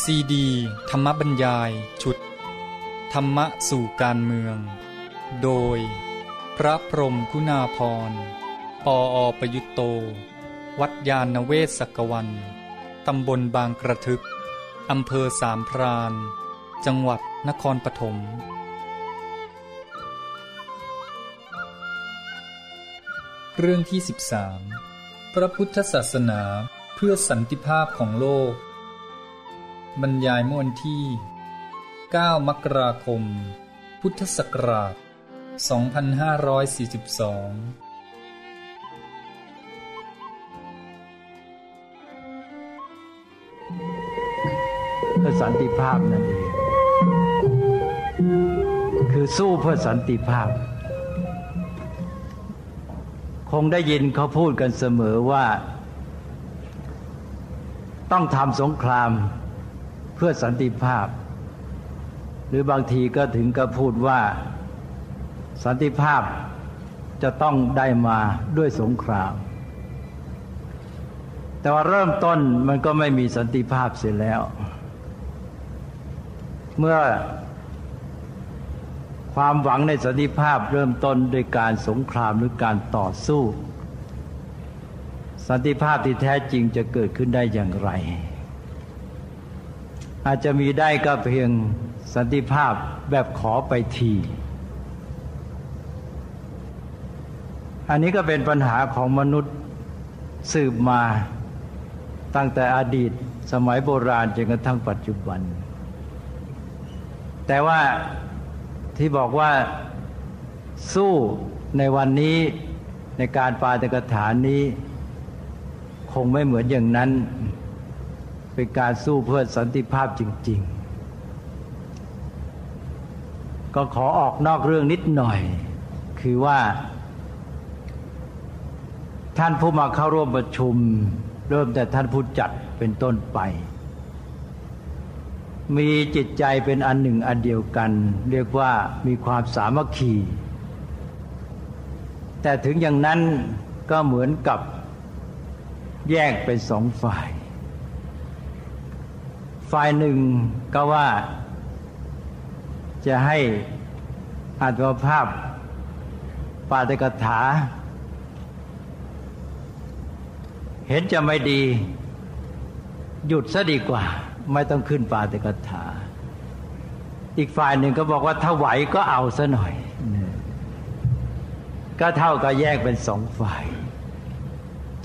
ซีดี ธรรมบรรยาย ชุด ธรรมะสู่การเมือง โดย พระพรมคุณาพรปออประยุตโต วัดยาณเวศกวัน ตำบลบางกระทึก อำเภอสามพรานจังหวัดนครปฐมเรื่องที่ 13 พระพุทธศาสนาเพื่อสันติภาพของโลก บรรยายเมื่อวันที่ 9 มกราคม พุทธศักราช 2542 เพื่อสันติภาพนั่นเอง คือสู้เพื่อสันติภาพ คงได้ยินเขาพูดกันเสมอว่า ต้องทำสงคราม พื่อสันติภาพ หรือบางทีก็ถึงกับพูดว่าสันติภาพจะต้องได้มาด้วยสงคราม แต่ว่าเริ่มต้นมันก็ไม่มีสันติภาพเสียแล้ว เมื่อความหวังในสันติภาพเริ่มต้นด้วยการสงครามหรือการต่อสู้ สันติภาพที่แท้จริงจะเกิดขึ้นได้อย่างไร อาจจะมีได้ก็เพียงสันติภาพแบบขอไปที อันนี้ก็เป็นปัญหาของมนุษย์สืบมาตั้งแต่อดีตสมัยโบราณจนกระทั่งปัจจุบัน แต่ว่าที่บอกว่าสู้ในวันนี้ในการปาตกถานี้ คงไม่เหมือนอย่างนั้น เป็นการสู้เพื่อสันติภาพจริง ๆ ก็ขอออกนอกเรื่องนิดหน่อย คือว่า ท่านผู้มาเข้าร่วมประชุม เริ่มแต่ท่านผู้จัดเป็นต้นไป มีจิตใจเป็นอันหนึ่งอันเดียวกัน เรียกว่ามีความสามัคคี แต่ถึงอย่างนั้นก็เหมือนกับแยกเป็นสองฝ่าย ฝ่ายหนึ่งก็ว่า จะให้อัตภาพปาติกถา เห็นจะไม่ดี หยุดซะดีกว่า ไม่ต้องขึ้นปาติกถา อีกฝ่ายหนึ่งก็บอกว่าถ้าไหวก็เอาซะหน่อย ก็เท่ากับแยกเป็นสองฝ่าย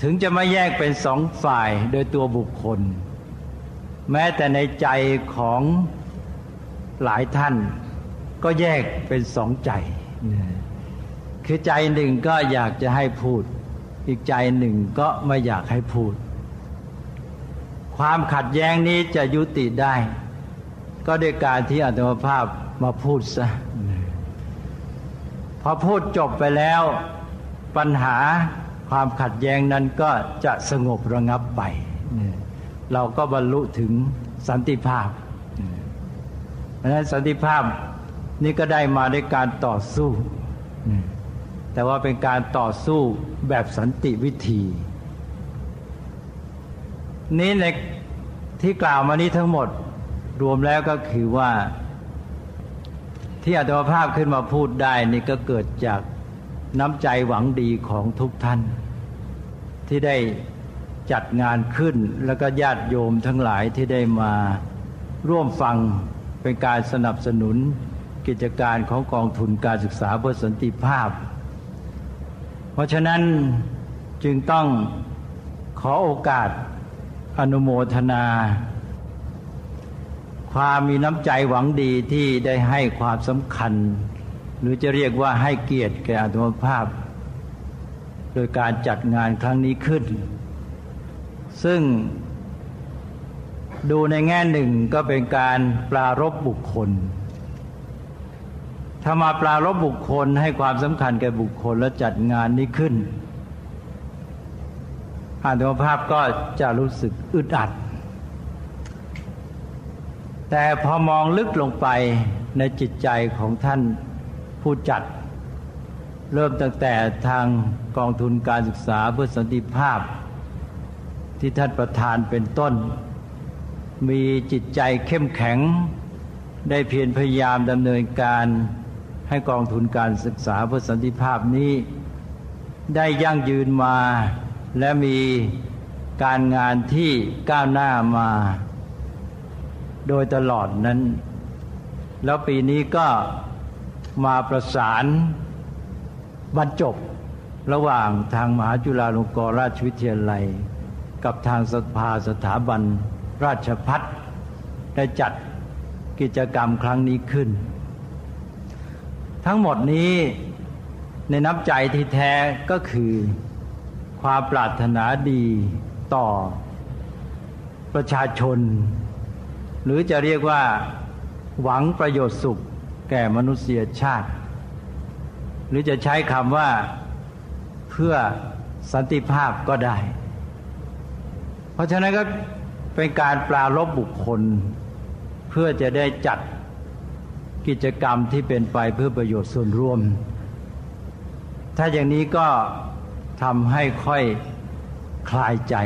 ถึงจะไม่แยกเป็นสองฝ่ายโดยตัวบุคคล แม้แต่ในใจของหลายท่านก็แยกเป็นสองใจ คือใจหนึ่งก็อยากจะให้พูด อีกใจหนึ่งก็ไม่อยากให้พูด ความขัดแย้งนี้จะยุติได้ ก็ด้วยการที่อัตมภาพมาพูดซะพอพูดจบไปแล้วปัญหาความขัดแย้งนั้นก็จะสงบระงับไป เราก็บรรลุถึงสันติภาพเพราะฉะนั้นสันติภาพนี่ก็ได้มาด้วยการต่อสู้ แต่ว่าเป็นการต่อสู้แบบสันติวิธี นี้ในที่กล่าวมานี้ทั้งหมดรวมแล้วก็คือว่าที่อัตมภาพขึ้นมาพูดได้นี่ก็เกิดจากน้ำใจหวังดีของทุกท่าน ที่ได้ จัดงานขึ้น แล้วก็ญาติโยมทั้งหลายที่ได้มาร่วมฟังเป็นการสนับสนุนกิจการของกองทุนการศึกษาเพื่อสันติภาพ เพราะฉะนั้นจึงต้องขอโอกาสอนุโมทนา ความมีน้ำใจหวังดีที่ได้ให้ความสำคัญ หรือจะเรียกว่าให้เกียรติแก่อัตมภาพ โดยการจัดงานครั้งนี้ขึ้น ซึ่งดูในแง่หนึ่งก็เป็นการปรารบบุคคล ถ้ามาปรารบบุคคลให้ความสำคัญแก่บุคคลแล้วจัดงานนี้ขึ้นอาตมภาพก็จะรู้สึกอึดอัด แต่พอมองลึกลงไปในจิตใจของท่านผู้จัด เริ่มตั้งแต่ทางกองทุนการศึกษาเพื่อสันติภาพ ที่ท่านประธานเป็นต้น มีจิตใจเข้มแข็ง ได้เพียรพยายามดำเนินการให้กองทุนการศึกษาเพื่อสันติภาพนี้ ได้ยั่งยืนมาและมีการงานที่ก้าวหน้ามา โดยตลอดนั้น แล้วปีนี้ก็มาประสานบรรจบระหว่างทางมหาจุฬาลงกรณราชวิทยาลัย กับทางสภาสถาบันราชพัฒได้จัดกิจกรรมครั้งนี้ขึ้น ทั้งหมดนี้ในน้ำใจที่แท้ก็คือความปรารถนาดีต่อประชาชน หรือจะเรียกว่าหวังประโยชน์สุขแก่มนุษยชาติ หรือจะใช้คำว่าเพื่อสันติภาพก็ได้ เพราะฉะนั้นก็เป็นการปลารบบุคคล เพื่อจะได้จัดกิจกรรมที่เป็นไปเพื่อประโยชน์ส่วนรวม ถ้าอย่างนี้ก็ทำให้ค่อยคลายใจ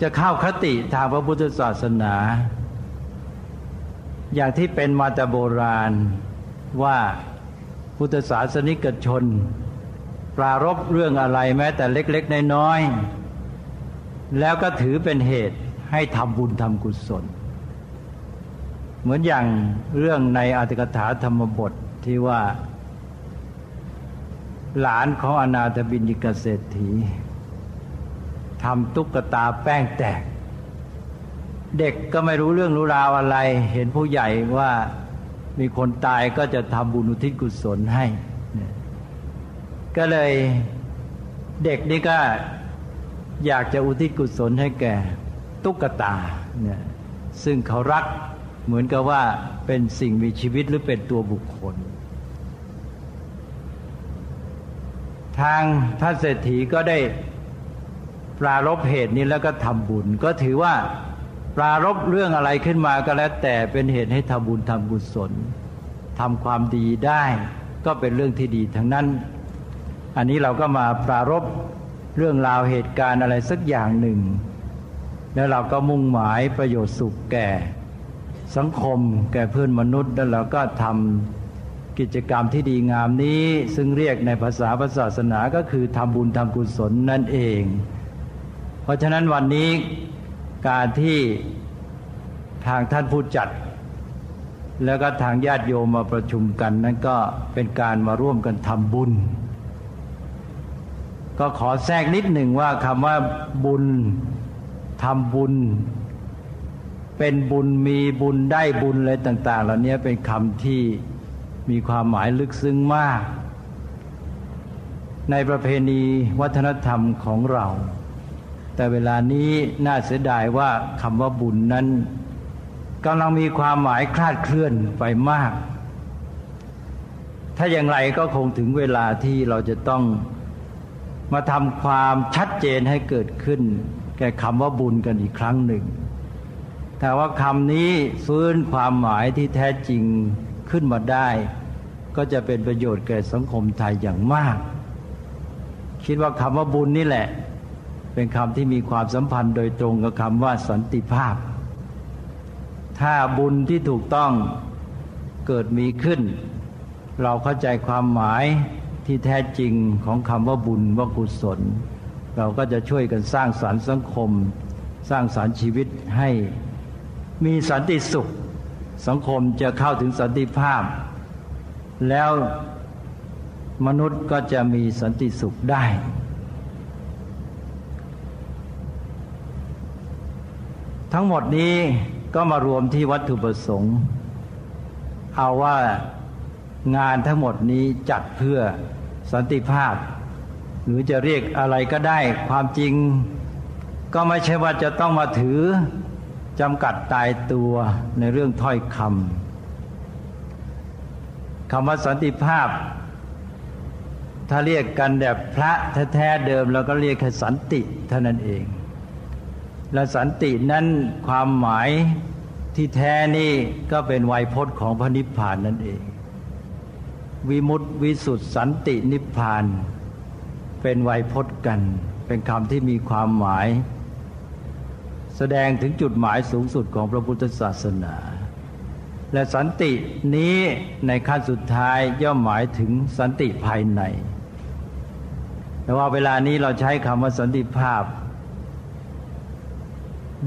จะเข้าคติทางพระพุทธศาสนา อย่างที่เป็นมาแต่โบราณว่าพุทธศาสนิกชน ปรารบเรื่องอะไรแม้แต่เล็ก ๆ น้อยๆแล้วก็ถือเป็นเหตุให้ทำบุญทำกุศล เหมือนอย่างเรื่องในอัตถกถาธรรมบทที่ว่า หลานของอนาถบินิกเศรษฐีทำตุ๊กตาแป้งแตก เด็กก็ไม่รู้เรื่องรู้ราวอะไร เห็นผู้ใหญ่ว่ามีคนตายก็จะทำบุญอุทิศกุศลให้ ก็เลยเด็กนี่ก็อยากจะอุทิศกุศลให้แก่ตุ๊กตาเนี่ยซึ่งเขารักเหมือนกับว่าเป็นสิ่งมีชีวิตหรือเป็นตัวบุคคล ทางท่านเศรษฐีก็ได้ปรารบเหตุนี้แล้วก็ทำบุญ ก็ถือว่าปรารบเรื่องอะไรขึ้นมาก็แล้วแต่เป็นเหตุให้ทำบุญทำกุศลทำความดีได้ ก็เป็นเรื่องที่ดีทั้งนั้น อันนี้เราก็มาปรารบเรื่องราวเหตุการณ์อะไรสักอย่างหนึ่ง แล้วเราก็มุ่งหมายประโยชน์สุขแก่ สังคมแก่เพื่อนมนุษย์ แล้วเราก็ทำกิจกรรมที่ดีงามนี้ ซึ่งเรียกในภาษาศาสนาก็คือทำบุญทำกุศลนั่นเอง เพราะฉะนั้นวันนี้การที่ทางท่านผู้จัด แล้วก็ทางญาติโยมมาประชุมกัน นั้นก็เป็นการมาร่วมกันทำบุญ ก็ขอแทรกนิดหนึ่งว่าคำว่าบุญทำบุญ เป็นบุญมีบุญได้บุญอะไรต่าง ๆ เหล่านี้เป็นคำที่มีความหมายลึกซึ้งมาก ในประเพณีวัฒนธรรมของเรา แต่เวลานี้น่าเสียดายว่าคำว่าบุญนั้นกำลังมีความหมายคลาดเคลื่อนไปมาก ถ้าอย่างไรก็คงถึงเวลาที่เราจะต้อง มาทำความชัดเจนให้เกิดขึ้น แก่คำว่าบุญกันอีกครั้งหนึ่ง แต่ว่าคำนี้ฟื้นความหมายที่แท้จริงขึ้นมาได้ ก็จะเป็นประโยชน์แก่สังคมไทยอย่างมาก คิดว่าคำว่าบุญนี่แหละ เป็นคำที่มีความสัมพันธ์โดยตรงกับคำว่าสันติภาพ ถ้าบุญที่ถูกต้องเกิดมีขึ้น เราเข้าใจความหมาย ที่แท้จริงของคำว่าบุญว่ากุศล เราก็จะช่วยกันสร้างสารรค์สังคม สร้างสารรค์ชีวิตให้มีสันติสุข สังคมจะเข้าถึงสันติภาพ แล้วมนุษย์ก็จะมีสันติสุขได้ ทั้งหมดนี้ก็มารวมที่วัตถุประสงค์ เอาว่างานทั้งหมดนี้จัดเพื่อ สันติภาพ หรือจะเรียกอะไรก็ได้ ความจริง ก็ไม่ใช่ว่าจะต้องมาถือจำกัดตายตัวในเรื่องถ้อยคำคำว่าสันติภาพ ถ้าเรียกกันแบบพระแท้ๆเดิมเราก็เรียกแค่สันติเท่านั้นเอง และสันตินั้นความหมายที่แท้นี่ก็เป็นไวยพจน์ของพระนิพพานนั่นเอง วิมุตติวิสุทธิสันตินิพพาน เป็นไวยพจน์กัน เป็นคำที่มีความหมาย แสดงถึงจุดหมายสูงสุดของพระพุทธศาสนา และสันตินี้ในขั้นสุดท้ายย่อมหมายถึงสันติภายใน แต่ว่าเวลานี้เราใช้คำว่าสันติภาพ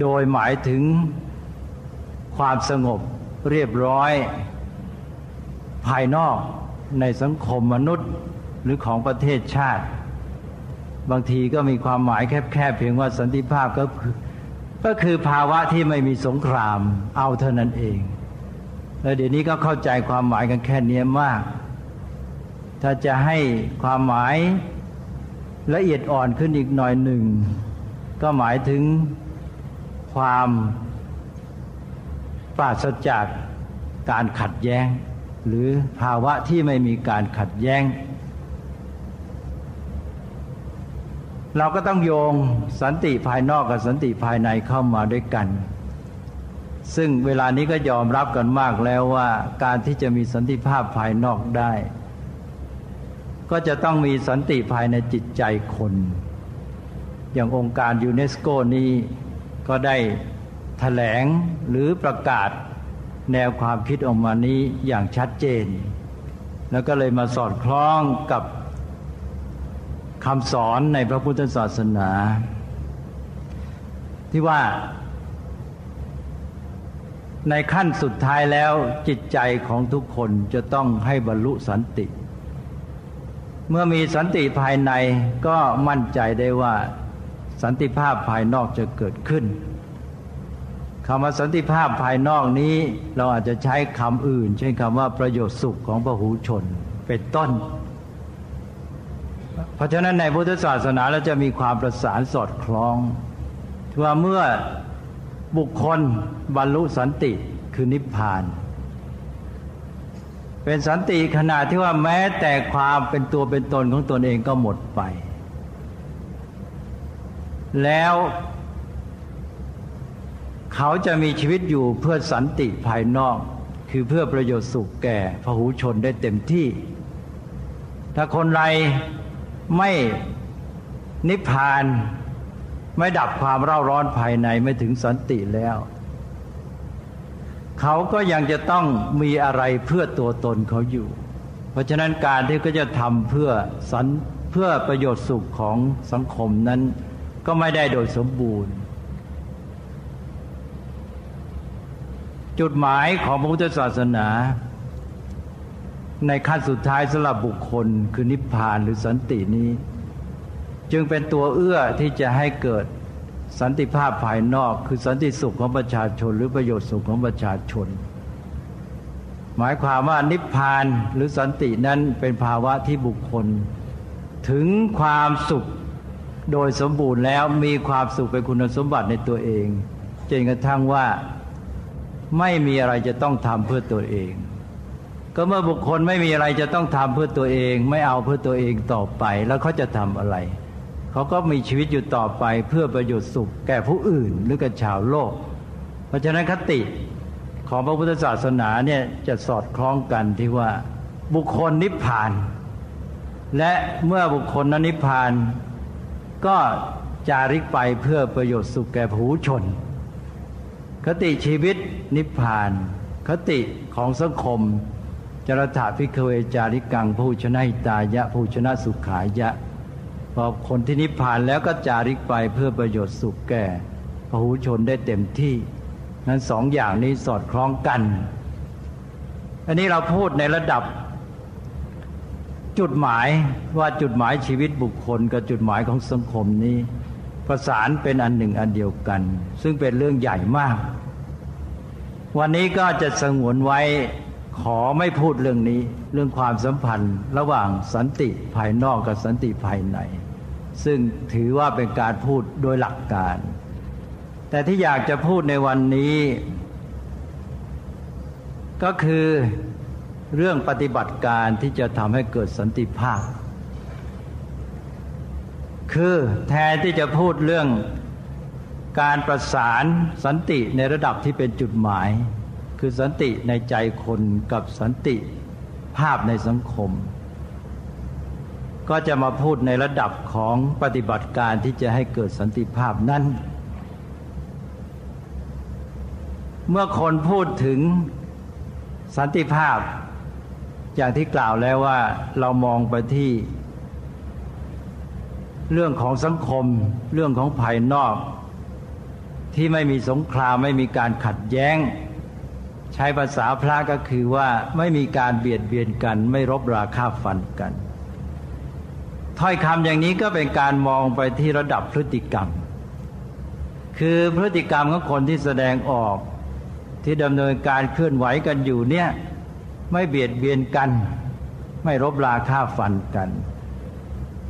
โดยหมายถึงความสงบเรียบร้อยภายนอก ในสังคมมนุษย์หรือของประเทศชาติ บางทีก็มีความหมายแคบๆเพียงว่าสันติภาพก็คือก็คือภาวะที่ไม่มีสงครามเอาเท่านั้นเอง แล้วเดี๋ยวนี้ก็เข้าใจความหมายกันแค่นี้มาก ถ้าจะให้ความหมายละเอียดอ่อนขึ้นอีกหน่อยหนึ่ง ก็หมายถึงความปราศจากการขัดแย้ง หรือภาวะที่ไม่มีการขัดแย้ง เราก็ต้องโยงสันติภายนอกกับสันติภายในเข้ามาด้วยกัน ซึ่งเวลานี้ก็ยอมรับกันมากแล้วว่าการที่จะมีสันติภาพภายนอกได้ ก็จะต้องมีสันติภายในจิตใจคน อย่างองค์การยูเนสโกนี้ก็ได้ถแถลงหรือประกาศ แนวความคิดออกมานี้อย่างชัดเจน แล้วก็เลยมาสอดคล้องกับคำสอนในพระพุทธศาสนา ที่ว่า ในขั้นสุดท้ายแล้วจิตใจของทุกคนจะต้องให้บรรลุสันติ เมื่อมีสันติภายในก็มั่นใจได้ว่าสันติภาพภายนอกจะเกิดขึ้น คำว่าสันติภาพภายนอกนี้ เราอาจจะใช้คำอื่น เช่นคำว่าประโยชน์สุขของพหูชนเป็นต้น เพราะฉะนั้นในพุทธศาสนาเราจะมีความประสานสอดคล้องว่าเมื่อบุคคลบรรลุสันติคือนิพพาน เป็นสันติขนาดที่ว่าแม้แต่ความเป็นตัวเป็นตนของตนเองก็หมดไป แล้ว เขาจะมีชีวิตอยู่เพื่อสันติภายนอก คือเพื่อประโยชน์สุขแก่พหูชนได้เต็มที่ ถ้าคนไรไม่นิพพานไม่ดับความเร่าร้อนภายในไม่ถึงสันติแล้ว เขาก็ยังจะต้องมีอะไรเพื่อตัวตนเขาอยู่ เพราะฉะนั้นการที่เขาจะทำเพื่อสันเพื่อประโยชน์สุขของสังคมนั้น ก็ไม่ได้โดยสมบูรณ์ จุดหมายของพระพุทธศาสนา ในขั้นสุดท้ายสำหรับบุคคลคือนิพพานหรือสันตินี้ จึงเป็นตัวเอื้อที่จะให้เกิดสันติภาพภายนอก คือสันติสุขของประชาชน หรือประโยชน์สุขของประชาชน หมายความว่านิพพานหรือสันตินั้นเป็นภาวะที่บุคคล ถึงความสุขโดยสมบูรณ์แล้วมีความสุขเป็นคุณสมบัติในตัวเองจนกระทั่งว่า ไม่มีอะไรจะต้องทำเพื่อตัวเอง ก็เมื่อบุคคลไม่มีอะไรจะต้องทำเพื่อตัวเอง ไม่เอาเพื่อตัวเองต่อไป แล้วเขาจะทำอะไร เขาก็มีชีวิตอยู่ต่อไปเพื่อประโยชน์สุข แก่ผู้อื่นหรือกับชาวโลก เพราะฉะนั้นคติของพระพุทธศาสนาเนี่ยจะสอดคล้องกันที่ว่าบุคคลนิพพาน และเมื่อบุคคลนั้นนิพพาน ก็จาริกไปเพื่อประโยชน์สุขแก่ผู้ชน คติชีวิตนิพพาน คติของสังคม จรถาพิเคเวจาริกังผู้ชนะหิตายะผู้ชนะสุขายะพอคนที่นิพพานแล้วก็จาริกไปเพื่อประโยชน์สุขแก่พหูชนได้เต็มที่นั้นสองอย่างนี้สอดคล้องกัน อันนี้เราพูดในระดับ จุดหมายว่าจุดหมายชีวิตบุคคลกับจุดหมายของสังคมนี้ ประสานเป็นอันหนึ่งอันเดียวกัน ซึ่งเป็นเรื่องใหญ่มาก วันนี้ก็จะสงวนไว้ขอไม่พูดเรื่องนี้ เรื่องความสัมพันธ์ ระหว่างสันติภายนอกกับสันติภายใน ซึ่งถือว่าเป็นการพูดโดยหลักการ แต่ที่อยากจะพูดในวันนี้ ก็คือเรื่องปฏิบัติการที่จะทำให้เกิดสันติภาพ คือแทนที่จะพูดเรื่องการประสานสันติในระดับที่เป็นจุดหมาย คือสันติในใจคนกับสันติภาพในสังคม ก็จะมาพูดในระดับของปฏิบัติการที่จะให้เกิดสันติภาพนั้น เมื่อคนพูดถึงสันติภาพ อย่างที่กล่าวแล้วว่าเรามองไปที่ เรื่องของสังคม เรื่องของภายนอก ที่ไม่มีสงครามไม่มีการขัดแย้ง ใช้ภาษาพระก็คือว่าไม่มีการเบียดเบียนกัน ไม่รบราฆ่าฟันกัน ถ้อยคำอย่างนี้ก็เป็นการมองไปที่ระดับพฤติกรรม คือพฤติกรรมของคนที่แสดงออกที่ดำเนินการเคลื่อนไหวกันอยู่เนี่ย ไม่เบียดเบียนกัน ไม่รบราฆ่าฟันกัน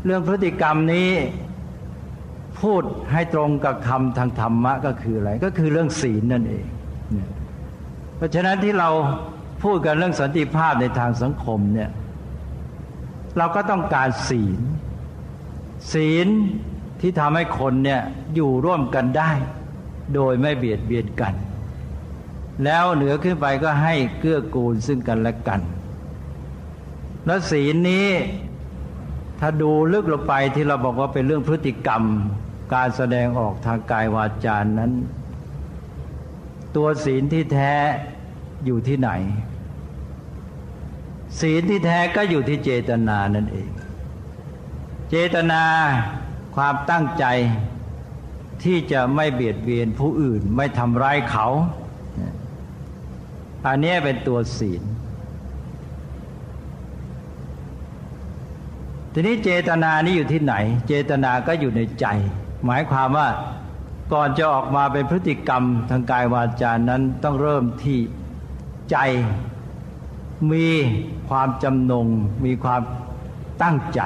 เรื่องพฤติกรรมนี้พูดให้ตรงกับคำทางธรรมะก็คืออะไร ก็คือเรื่องศีลนั่นเอง เพราะฉะนั้นที่เราพูดกันเรื่องสันติภาพในทางสังคมเนี่ยเราก็ต้องการศีล ศีลที่ทำให้คนเนี่ยอยู่ร่วมกันได้ โดยไม่เบียดเบียนกัน แล้วเหนือขึ้นไปก็ให้เกื้อกูลซึ่งกันและกัน แล้วศีลนี้ ถ้าดูลึกลงไปที่เราบอกว่าเป็นเรื่องพฤติกรรม การแสดงออกทางกายวาจานั้น ตัวศีลที่แท้อยู่ที่ไหน ศีลที่แท้ก็อยู่ที่เจตนานั่นเอง เจตนาความตั้งใจที่จะไม่เบียดเบียนผู้อื่นไม่ทำร้ายเขา อันนี้เป็นตัวศีล ทีนี้เจตนานี้อยู่ที่ไหน เจตนาก็อยู่ในใจ หมายความว่าก่อนจะออกมาเป็นพฤติกรรมทางกายวาจานั้นต้องเริ่มที่ใจมีความจำนง มีความตั้งใจ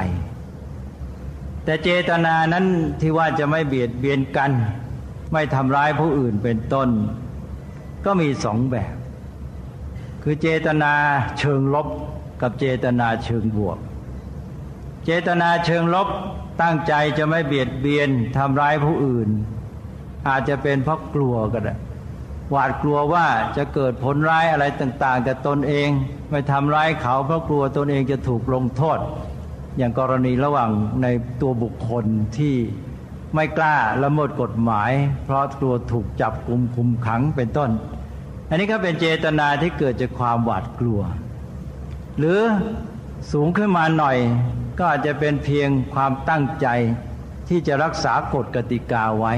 แต่เจตนานั้นที่ว่าจะไม่เบียดเบียนกัน ไม่ทำร้ายผู้อื่นเป็นต้น ก็มีสองแบบ คือเจตนาเชิงลบกับเจตนาเชิงบวก จตนาเชิงลบตั้งใจจะไม่เบียดเบียนทำร้ายผู้อื่น อาจจะเป็นเพราะกลัวก็ได้หวาดกลัวว่าจะเกิดผลร้ายอะไรต่างๆกับตนเองไม่ทำร้ายเขาเพราะกลัวตนเองจะถูกลงโทษ อย่างกรณีระหว่างในตัวบุคคลที่ไม่กล้าละเมิดกฎหมาย เพราะกลัวถูกจับกลุมคุมขังเป็นต้น อันนี้ก็เป็นเจตนาที่เกิดจากความหวาดกลัว หรือ สูงขึ้นมาหน่อย ก็อาจจะเป็นเพียงความตั้งใจที่จะรักษากฎกติกาไว้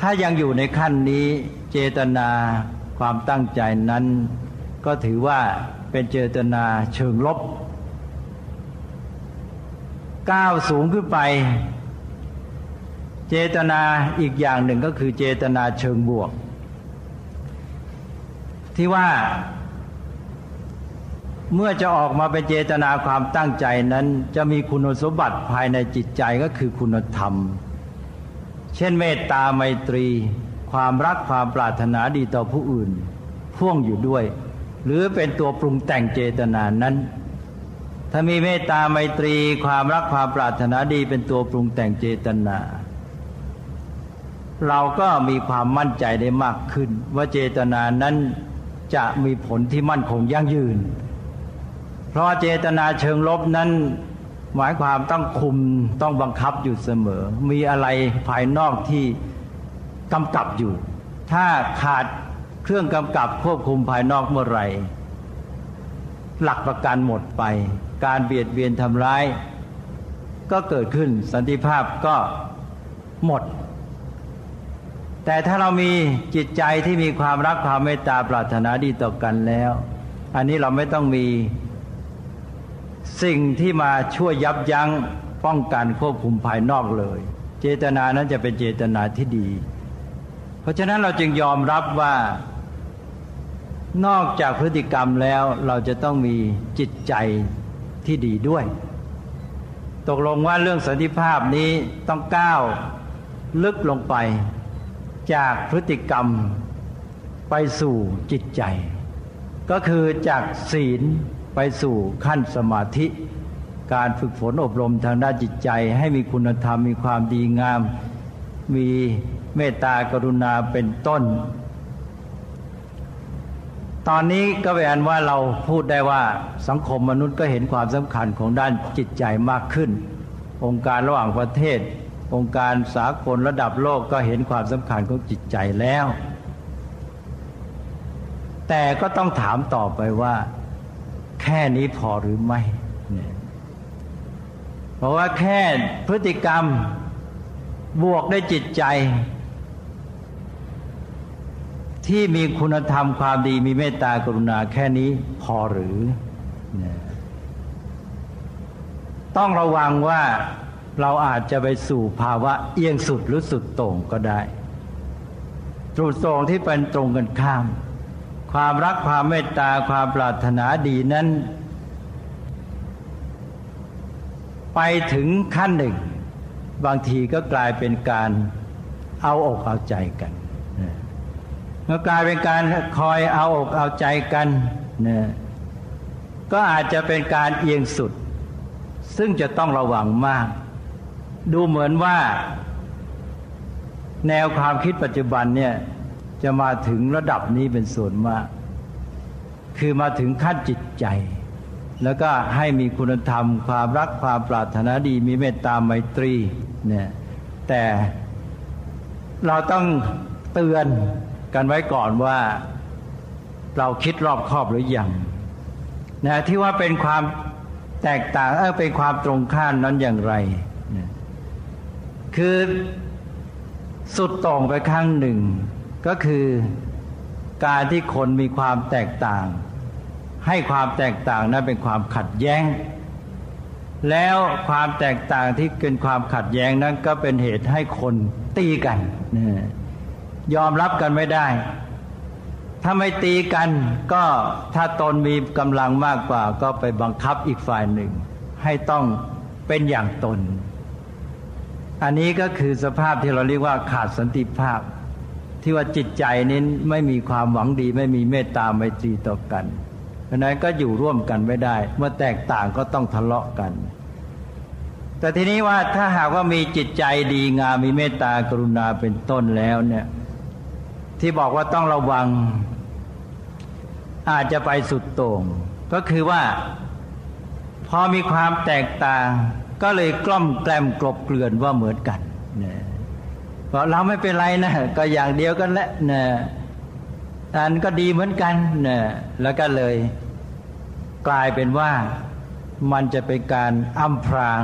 ถ้ายังอยู่ในขั้นนี้เจตนาความตั้งใจนั้น ก็ถือว่าเป็นเจตนาเชิงลบ ก้าวสูงขึ้นไป เจตนาอีกอย่างหนึ่งก็คือเจตนาเชิงบวก ที่ว่า เมื่อจะออกมาเป็นเจตนาความตั้งใจนั้น จะมีคุณสมบัติภายในจิตใจก็คือคุณธรรม เช่นเมตตาไมตรี ความรักความปรารถนาดีต่อผู้อื่น พ่วงอยู่ด้วย หรือเป็นตัวปรุงแต่งเจตนานั้น ถ้ามีเมตตาไมตรี ความรักความปรารถนาดีเป็นตัวปรุงแต่งเจตนา เราก็มีความมั่นใจได้มากขึ้น ว่าเจตนานั้นจะมีผลที่มั่นคงยั่งยืน เพราะเจตนาเชิงลบนั้นหมายความต้องคุมต้องบังคับอยู่เสมอ มีอะไรภายนอกที่กำกับอยู่ ถ้าขาดเครื่องกำกับควบคุมภายนอกเมื่อไหร่ หลักประกันหมดไป การเบียดเบียนทำร้าย ก็เกิดขึ้นสันติภาพก็หมด แต่ถ้าเรามีจิตใจที่มีความรักความเมตตาปรารถนาดีต่อกันแล้ว อันนี้เราไม่ต้องมี สิ่งที่มาช่วยยับยั้งป้องกันควบคุมภายนอกเลย เจตนานั้นจะเป็นเจตนาที่ดี เพราะฉะนั้นเราจึงยอมรับว่านอกจากพฤติกรรมแล้วเราจะต้องมีจิตใจที่ดีด้วย ตกลงว่าเรื่องสันติภาพนี้ต้องก้าวลึกลงไป จากพฤติกรรมไปสู่จิตใจ ก็คือจากศีล ไปสู่ขั้นสมาธิ การฝึกฝนอบรมทางด้านจิตใจ ให้มีคุณธรรมมีความดีงาม มีเมตตากรุณาเป็นต้น ตอนนี้ก็เป็นว่าเราพูดได้ว่าสังคมมนุษย์ก็เห็นความสำคัญของด้านจิตใจมากขึ้น องค์การระหว่างประเทศ องค์การสากลระดับโลกก็เห็นความสำคัญของจิตใจแล้ว แต่ก็ต้องถามต่อไปว่า แค่นี้พอหรือไม่ เพราะว่าแค่พฤติกรรมบวกได้จิตใจ ที่มีคุณธรรมความดีมีเมตตากรุณาแค่นี้พอหรือ ต้องระวังว่าเราอาจจะไปสู่ภาวะเอียงสุดหรือสุดโต่งก็ได้ตรุดต่งที่เป็นตรงกันข้าม ความรักความเมตตาความปรารถนาดีนั้น ไปถึงขั้นหนึ่ง บางทีก็กลายเป็นการเอาอกเอาใจกันเมื่อกลายเป็นการคอยเอาอกเอาใจกันนก็อาจจะเป็นการเอียงสุด ซึ่งจะต้องระวังมาก ดูเหมือนว่า แนวความคิดปัจจุบันเนี่ย จะมาถึงระดับนี้เป็นส่วนมาก คือมาถึงขั้นจิตใจ แล้วก็ให้มีคุณธรรม ความรักความปรารถนาดี มีเมตตาไมตรีเนี่ยแต่เราต้องเตือนกันไว้ก่อนว่าเราคิดรอบคอบหรือยังนะที่ว่าเป็นความแตกต่างเออเป็นความตรงข้ามนั้นอย่างไรคือสุดตรงไปข้างหนึ่ง ก็คือการที่คนมีความแตกต่าง ให้ความแตกต่างนั้นเป็นความขัดแย้ง แล้วความแตกต่างที่เป็นความขัดแย้งนั้นก็เป็นเหตุให้คนตีกันยอมรับกันไม่ได้ ถ้าไม่ตีกันก็ถ้าตนมีกำลังมากกว่า ก็ไปบังคับอีกฝ่ายหนึ่ง ให้ต้องเป็นอย่างตน อันนี้ก็คือสภาพที่เราเรียกว่าขาดสันติภาพ ที่ว่าจิตใจนี้ไม่มีความหวังดี ไม่มีเมตตาไมตรีต่อกันเพราะนั้นก็อยู่ร่วมกันไม่ได้ เมื่อแตกต่างก็ต้องทะเลาะกัน แต่ทีนี้ว่าถ้าหากว่ามีจิตใจดีงามมีเมตตากรุณาเป็นต้นแล้วเนี่ยที่บอกว่าต้องระวัง อาจจะไปสุดโต่งก็คือว่าพอมีความแตกต่าง ก็เลยกล้อมแกล้มกลบเกลื่อนว่าเหมือนกันเนี่ย เพราะเราไม่เป็นไรนะก็อย่างเดียวกันแหละนี่ยอันก็ดีเหมือนกันนี่ยแล้วก็เลย กลายเป็นว่ามันจะเป็นการอำพราง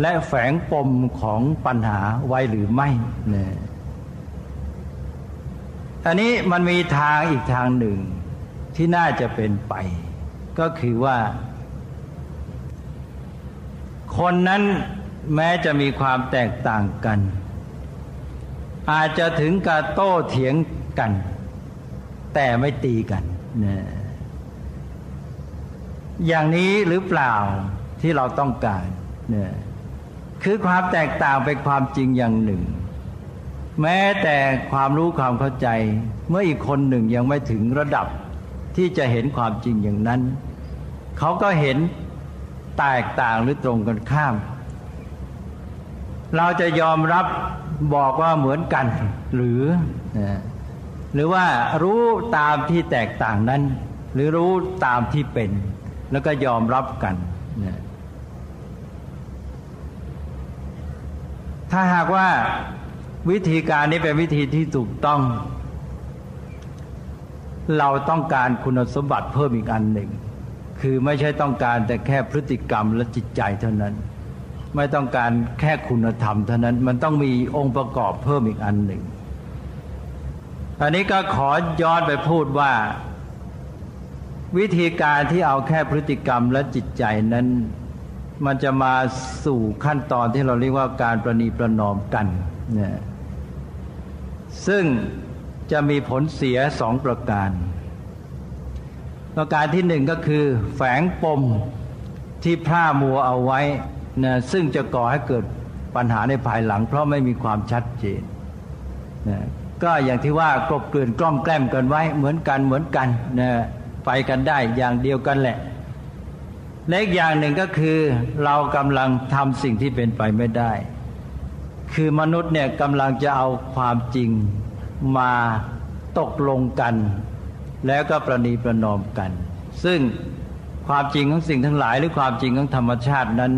และแฝงปมของปัญหาไว้หรือไม่นี่ยอันนี้มันมีทางอีกทางหนึ่งที่น่าจะเป็นไป ก็คือว่า คนนั้นแม้จะมีความแตกต่างกัน อาจจะถึงกับโต้เถียงกัน แต่ไม่ตีกันนะอย่างนี้หรือเปล่าที่เราต้องการเนี่ยคือความแตกต่างเป็นความจริงอย่างหนึ่ง แม้แต่ความรู้ความเข้าใจ เมื่ออีกคนหนึ่งยังไม่ถึงระดับที่จะเห็นความจริงอย่างนั้น เขาก็เห็นแตกต่างหรือตรงกันข้าม เราจะยอมรับ บอกว่าเหมือนกัน หรือหรือว่ารู้ตามที่แตกต่างนั้น หรือรู้ตามที่เป็น แล้วก็ยอมรับกันถ้าหากว่าวิธีการนี้เป็นวิธีที่ถูกต้อง เราต้องการคุณสมบัติเพิ่มอีกอันหนึ่ง คือไม่ใช่ต้องการแต่แค่พฤติกรรมและจิตใจเท่านั้น ไม่ต้องการแค่คุณธรรมเท่านั้นมันต้องมีองค์ประกอบเพิ่มอีกอันหนึ่งอันนี้ก็ขอย้อนไปพูดว่า วิธีการที่เอาแค่พฤติกรรมและจิตใจนั้น มันจะมาสู่ขั้นตอนที่เราเรียกว่าการประนีประนอมกันเนี่ยซึ่งจะมีผลเสียสองประการ ประการที่หนึ่งก็คือ แฝงปมที่พร่ามัวเอาไว้ นะซึ่งจะก่อให้เกิดปัญหาในภายหลัง เพราะไม่มีความชัดเจนนะก็อย่างที่ว่ากลบเกลื่อนกล้อมแกล้มกันไว้เหมือนกันเหมือนกันนะไปกันได้อย่างเดียวกันแหละเล็กอย่างหนึ่งก็คือเรากำลังทำสิ่งที่เป็นไปไม่ได้ คือมนุษย์เนี่ยกำลังจะเอาความจริงมาตกลงกัน แล้วก็ประนีประนอมกัน ซึ่งความจริงของสิ่งทั้งหลาย หรือความจริงของธรรมชาตินั้น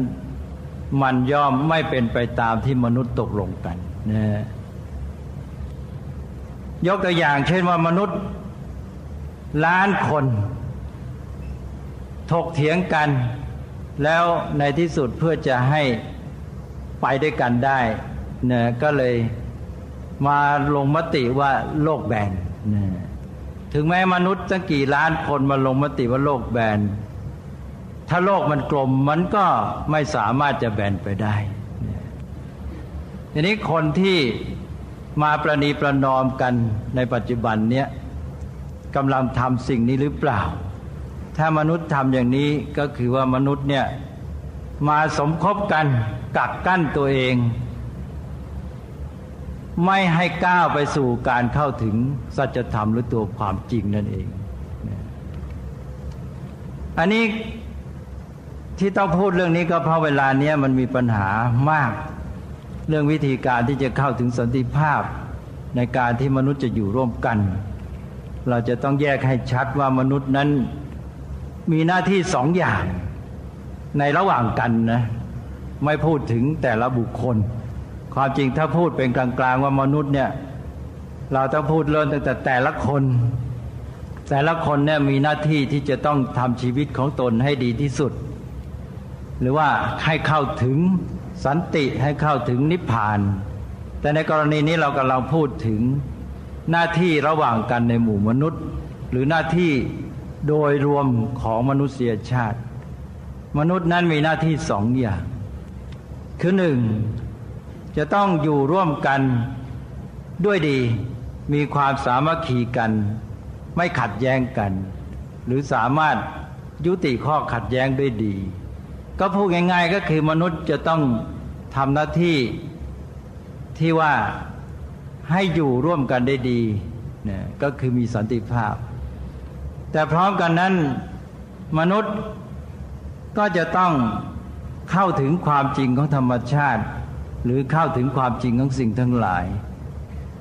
มันย่อมไม่เป็นไปตามที่มนุษย์ตกลงกันนะยกตัวอย่างเช่นว่ามนุษย์ล้านคน ถกเถียงกัน แล้วในที่สุดเพื่อจะให้ไปด้วยกันได้นะก็เลยมาลงมติว่าโลกแบนนะถึงแม้มนุษย์ตั้งกี่ล้านคนมาลงมติว่าโลกแบน ถ้าโลกมันกลมมันก็ไม่สามารถจะแบนไปได้ ทีนี้คนที่มาประนีประนอมกันในปัจจุบันเนี้ยกำลังทำสิ่งนี้หรือเปล่า ถ้ามนุษย์ทำอย่างนี้ก็คือว่ามนุษย์เนี่ยมาสมคบกันกักกั้นตัวเอง ไม่ให้ก้าวไปสู่การเข้าถึงสัจธรรมหรือตัวความจริงนั่นเอง อันนี้ ที่ต้องพูดเรื่องนี้ก็เพราะเวลาเนี้ยมันมีปัญหามาก เรื่องวิธีการที่จะเข้าถึงสันติภาพในการที่มนุษย์จะอยู่ร่วมกัน เราจะต้องแยกให้ชัดว่ามนุษย์นั้นมีหน้าที่สองอย่างในระหว่างกันนะไม่พูดถึงแต่ละบุคคล ความจริงถ้าพูดเป็นกลางๆว่ามนุษย์เนี่ยเราต้องพูดเริ่มตั้งแต่แต่ละคน แต่ละคนเนี่ยมีหน้าที่ที่จะต้องทำชีวิตของตนให้ดีที่สุด หรือว่าให้เข้าถึงสันติให้เข้าถึงนิพพาน แต่ในกรณีนี้เรากำลังพูดถึงหน้าที่ระหว่างกันในหมู่มนุษย์ หรือหน้าที่โดยรวมของมนุษยชาติ มนุษย์นั้นมีหน้าที่สองอย่าง คือหนึ่งจะต้องอยู่ร่วมกันด้วยดีมีความสามัคคีกัน ไม่ขัดแย้งกัน หรือสามารถยุติข้อขัดแย้งด้วยดี ก็พูดง่าย ๆ ก็คือมนุษย์จะต้องทำหน้าที่ที่ว่าให้อยู่ร่วมกันได้ดีเนี่ยก็คือมีสันติภาพ แต่พร้อมกันนั้นมนุษย์ก็จะต้องเข้าถึงความจริงของธรรมชาติ หรือเข้าถึงความจริงของสิ่งทั้งหลาย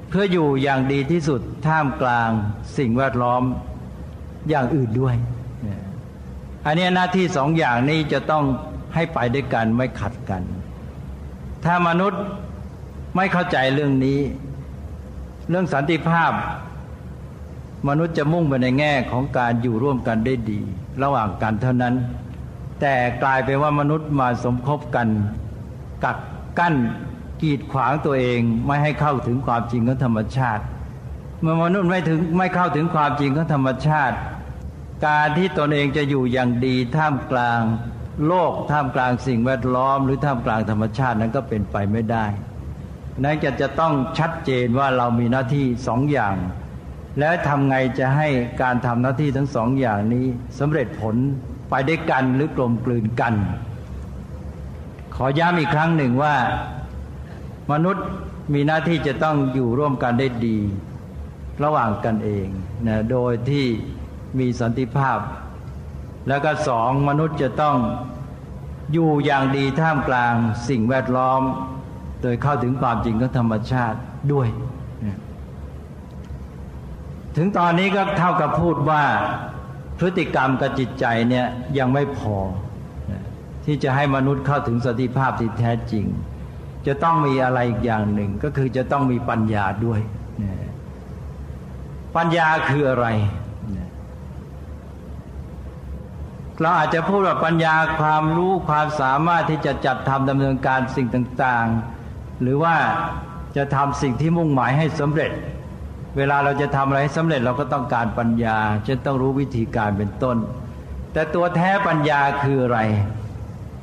เพื่ออยู่อย่างดีที่สุดท่ามกลางสิ่งแวดล้อมอย่างอื่นด้วย อันนี้หน้าที่สองอย่างนี้จะต้องให้ไปด้วยกันไม่ขัดกัน ถ้ามนุษย์ไม่เข้าใจเรื่องนี้ เรื่องสันติภาพ มนุษย์จะมุ่งไปในแง่ของการอยู่ร่วมกันได้ดี ระหว่างกันเท่านั้น แต่กลายเป็นว่ามนุษย์มาสมคบกัน กักกั้นกีดขวางตัวเองไม่ให้เข้าถึงความจริงของธรรมชาติ เมื่อมนุษย์ไม่ถึงไม่เข้าถึงความจริงของธรรมชาติ การที่ตนเองจะอยู่อย่างดีท่ามกลางโลกท่ามกลางสิ่งแวดล้อม หรือท่ามกลางธรรมชาตินั้นก็เป็นไปไม่ได้ นั้นจะจะต้องชัดเจนว่าเรามีหน้าที่สองอย่าง แล้วทำไงจะให้การทำหน้าที่ทั้งสองอย่างนี้สำเร็จผลไปได้กันหรือกลมกลืนกัน ขอย้ำอีกครั้งหนึ่งว่า มนุษย์มีหน้าที่จะต้องอยู่ร่วมกันได้ดี ระหว่างกันเองนะโดยที่ มีสันติภาพ แล้วก็สองมนุษย์จะต้องอยู่อย่างดีท่ามกลางสิ่งแวดล้อม โดยเข้าถึงความจริงของธรรมชาติด้วย ถึงตอนนี้ก็เท่ากับพูดว่าพฤติกรรมกับจิตใจเนี่ยยังไม่พอ ที่จะให้มนุษย์เข้าถึงสติภาพที่แท้จริง จะต้องมีอะไรอีกอย่างหนึ่งก็คือจะต้องมีปัญญาด้วย ปัญญาคืออะไร เราอาจจะพูดว่าปัญญาความรู้ความสามารถที่จะจัดทำดำเนินการสิ่งต่างๆ หรือว่าจะทำสิ่งที่มุ่งหมายให้สำเร็จ เวลาเราจะทำอะไรให้สำเร็จเราก็ต้องการปัญญาจะต้องรู้วิธีการเป็นต้น แต่ตัวแท้ปัญญาคืออะไร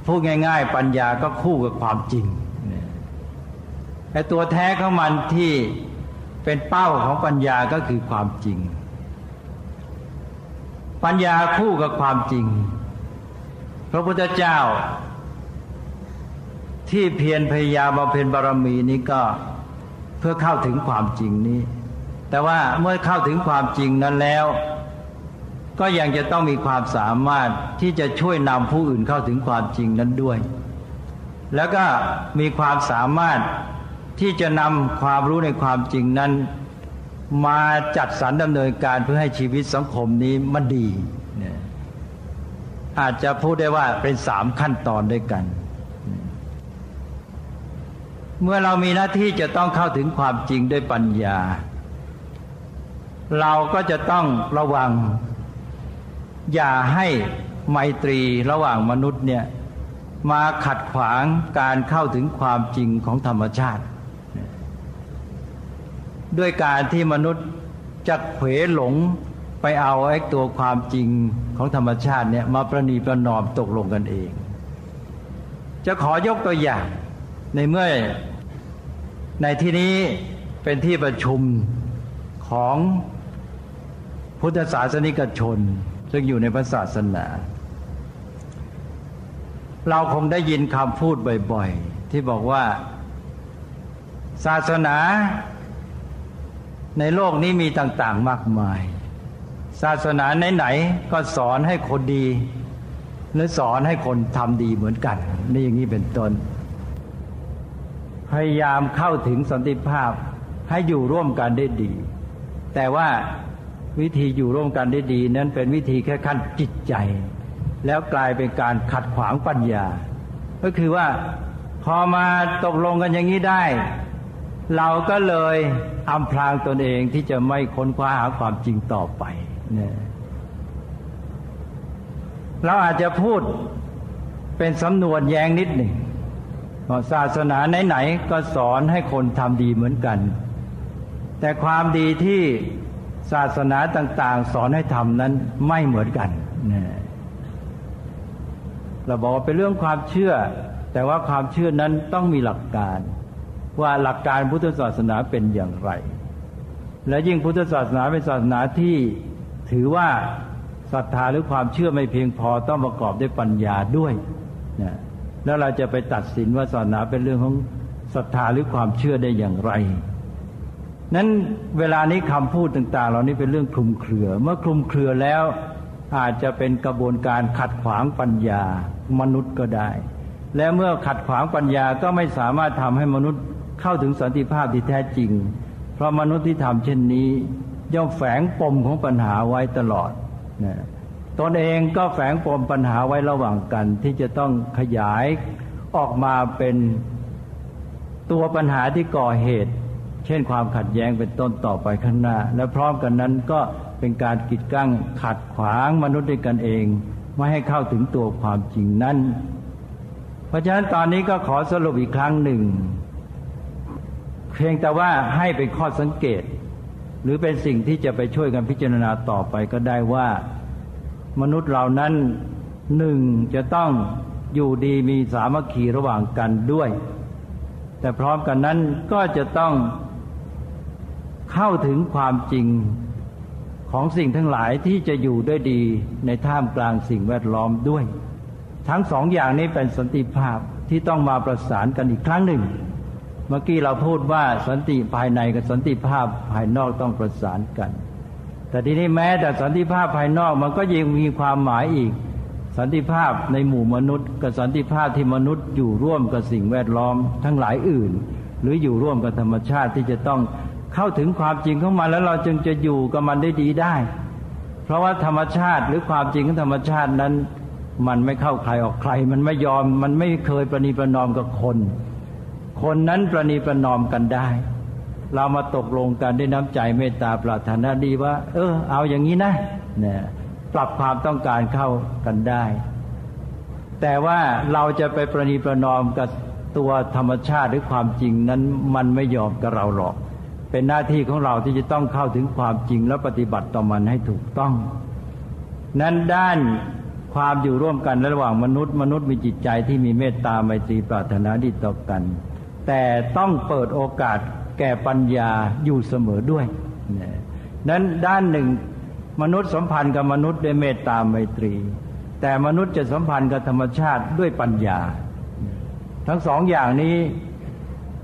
พูดง่าย ๆ ปัญญาก็คู่กับความจริงแต่ตัวแท้ของมันที่เป็นเป้าของปัญญาก็คือความจริง ปัญญาคู่กับความจริง พระพุทธเจ้า ที่เพียรพยายามบำเพ็ญบารมีนี้ก็เพื่อเข้าถึงความจริงนี้ แต่ว่าเมื่อเข้าถึงความจริงนั้นแล้ว ก็ยังจะต้องมีความสามารถที่จะช่วยนำผู้อื่นเข้าถึงความจริงนั้นด้วย แล้วก็มีความสามารถที่จะนำความรู้ในความจริงนั้น มาจัดสรรดำเนินการเพื่อให้ชีวิตสังคมนี้มันดีเนี่ยอาจจะพูดได้ว่าเป็นสามขั้นตอนด้วยกัน เมื่อเรามีหน้าที่จะต้องเข้าถึงความจริงด้วยปัญญา เราก็จะต้องระวัง อย่าให้ไมตรีระหว่างมนุษย์เนี่ยมาขัดขวางการเข้าถึงความจริงของธรรมชาติ ด้วยการที่มนุษย์จะเผลหลงไปเอาไอ้ตัวความจริงของธรรมชาติเนี่ยมาประนีประนอมตกลงกันเอง จะขอยกตัวอย่างในเมื่อในที่นี้เป็นที่ประชุมของพุทธศาสนิกชน ซึ่งอยู่ในพระศาสนา เราคงได้ยินคำพูดบ่อย ๆ ที่บอกว่า ศาสนา ในโลกนี้มีต่างๆมากมาย ศาสนาไหนๆก็สอนให้คนดี หรือสอนให้คนทำดีเหมือนกัน นี่อย่างนี้เป็นต้น พยายามเข้าถึงสันติภาพให้อยู่ร่วมกันได้ดี แต่ว่าวิธีอยู่ร่วมกันได้ดี นั้นเป็นวิธีแค่ขั้นจิตใจ แล้วกลายเป็นการขัดขวางปัญญา ก็คือว่าพอมาตกลงกันอย่างนี้ได้ เราก็เลยอำพรางตนเองที่จะไม่ค้นคว้าหาความจริงต่อไปเนี่ยเราอาจจะพูดเป็นสำนวนแย้งนิดหนึ่งศาสนาไหนๆก็สอนให้คนทำดีเหมือนกัน แต่ความดีที่ศาสนาต่าง ๆ สอนให้ทำนั้นไม่เหมือนกันเนี่ยเราบอกว่าเป็นเรื่องความเชื่อ แต่ว่าความเชื่อนั้นต้องมีหลักการ ว่าหลักการพุทธศาสนาเป็นอย่างไร และยิ่งพุทธศาสนาเป็นศาสนาที่ถือว่าศรัทธาหรือความเชื่อไม่เพียงพอต้องประกอบด้วยปัญญาด้วยนะแล้วเราจะไปตัดสินว่าศาสนาเป็นเรื่องของศรัทธาหรือความเชื่อได้อย่างไร นั้นเวลานี้คำพูดต่าง ๆ เหล่านี้เป็นเรื่องคลุมเครือ เมื่อคลุมเครือแล้วอาจจะเป็นกระบวนการขัดขวางปัญญามนุษย์ก็ได้ และเมื่อขัดขวางปัญญาก็ไม่สามารถทำให้มนุษย์ เข้าถึงสันติภาพที่แท้จริง เพราะมนุษย์ที่ทำเช่นนี้ ย่อมแฝงปมของปัญหาไว้ตลอดนะตนเองก็แฝงปมปัญหาไว้ระหว่างกัน ที่จะต้องขยายออกมาเป็นตัวปัญหาที่ก่อเหตุ เช่นความขัดแย้งเป็นต้นต่อไปข้างหน้า และพร้อมกันนั้นก็เป็นการกีดกั้งขัดขวางมนุษย์ด้วยกันเอง ไม่ให้เข้าถึงตัวความจริงนั้น เพราะฉะนั้นตอนนี้ก็ขอสรุปอีกครั้งหนึ่ง พียงแต่ว่าให้เป็นข้อสังเกต หรือเป็นสิ่งที่จะไปช่วยกันพิจารณาต่อไปก็ได้ว่า มนุษย์เหล่านั้นหนึ่งจะต้องอยู่ดีมีสามัคคีระหว่างกันด้วย แต่พร้อมกันนั้นก็จะต้องเข้าถึงความจริงของสิ่งทั้งหลายที่จะอยู่ด้วยดีในท่ามกลางสิ่งแวดล้อมด้วย ทั้งสองอย่างนี้เป็นสันติภาพที่ต้องมาประสานกันอีกครั้งหนึ่ง มื่อกี้เราพูดว่าสันติภายในกับสันติภาพภายนอกต้องประสานกัน แต่ทีนี้แม้แต่สันติภาพภายนอกมันก็ยังมีความหมายอีก สันติภาพในหมู่มนุษย์ กับสันติภาพที่มนุษย์อยู่ร่วมกับสิ่งแวดล้อมทั้งหลายอื่น หรืออยู่ร่วมกับธรรมชาติที่จะต้องเข้าถึงความจริงของมันแล้วเราจึงจะอยู่กับมันได้ดีได้ เพราะว่าธรรมชาติหรือความจริงของธรรมชาตินั้น มันไม่เข้าใครออกใคร มันไม่ยอมมันไม่เคยประนีประนอมกับคน คนนั้นประนีประนอมกันได้ เรามาตกลงกันด้วยน้ำใจเมตตาปรารถนาดีว่า เออ เอาอย่างนี้นะเนี่ยปรับความต้องการเข้ากันได้ แต่ว่าเราจะไปประนีประนอมกับตัวธรรมชาติหรือความจริงนั้นมันไม่ยอมกับเราหรอก เป็นหน้าที่ของเราที่จะต้องเข้าถึงความจริงและปฏิบัติต่อมันให้ถูกต้อง นั้นด้านความอยู่ร่วมกันระหว่างมนุษย์ มนุษย์มีจิตใจที่มีเมตตาไมตรีปรารถนาดีต่อกัน แต่ต้องเปิดโอกาสแก่ปัญญาอยู่เสมอด้วยนั้นด้านหนึ่งมนุษย์สัมพันธ์กับมนุษย์ด้วยเมตตาไมตรี แต่มนุษย์จะสัมพันธ์กับธรรมชาติด้วยปัญญา ทั้งสองอย่างนี้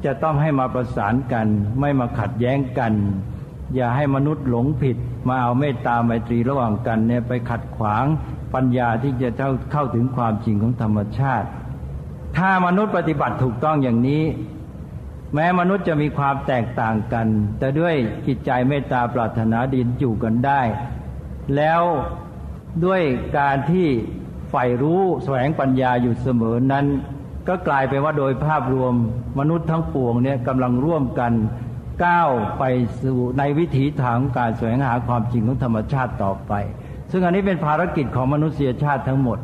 จะต้องให้มาประสานกัน ไม่มาขัดแย้งกัน อย่าให้มนุษย์หลงผิด มาเอาเมตตาไมตรีระหว่างกันเนี่ยไปขัดขวางปัญญาที่จะเข้าถึงความจริงของธรรมชาติ ถ้ามนุษย์ปฏิบัติถูกต้องอย่างนี้ แม้มนุษย์จะมีความแตกต่างกัน แต่ด้วยจิตใจเมตตาปรารถนาดีอยู่กันได้ แล้วด้วยการที่ใฝ่รู้แสวงปัญญาอยู่เสมอนั้น ก็กลายเป็นว่าโดยภาพรวมมนุษย์ทั้งปวงเนี่ยกำลังร่วมกันก้าวไปสู่ในวิถีทางการแสวงหาความจริงของธรรมชาติต่อไป ซึ่งอันนี้เป็นภารกิจของมนุษยชาติทั้งหมด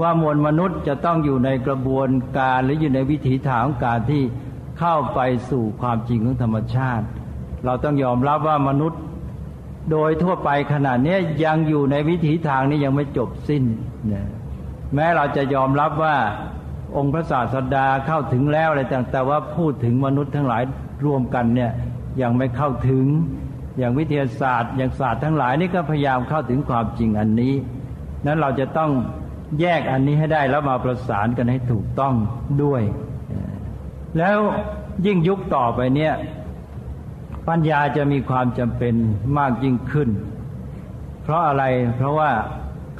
ว่ามวลมนุษย์จะต้องอยู่ในกระบวนการหรืออยู่ในวิถีทางการที่เข้าไปสู่ความจริงของธรรมชาติ เราต้องยอมรับว่ามนุษย์ โดยทั่วไปขนาดนี้ยังอยู่ในวิถีทางนี้ยังไม่จบสิ้นนะแม้เราจะยอมรับว่าองค์พระศาสดาเข้าถึงแล้วอะไรต่างแต่ว่าพูดถึงมนุษย์ทั้งหลายรวมกันเนี่ยยังไม่เข้าถึงอย่างวิทยาศาสตร์ อย่างศาสตร์ทั้งหลายนี่ก็พยายามเข้าถึงความจริงอันนี้ นั้นเราจะต้อง แยกอันนี้ให้ได้แล้วมาประสานกันให้ถูกต้องด้วย แล้วยิ่งยุคต่อไปเนี่ย ปัญญาจะมีความจำเป็นมากยิ่งขึ้น เพราะอะไรเพราะว่า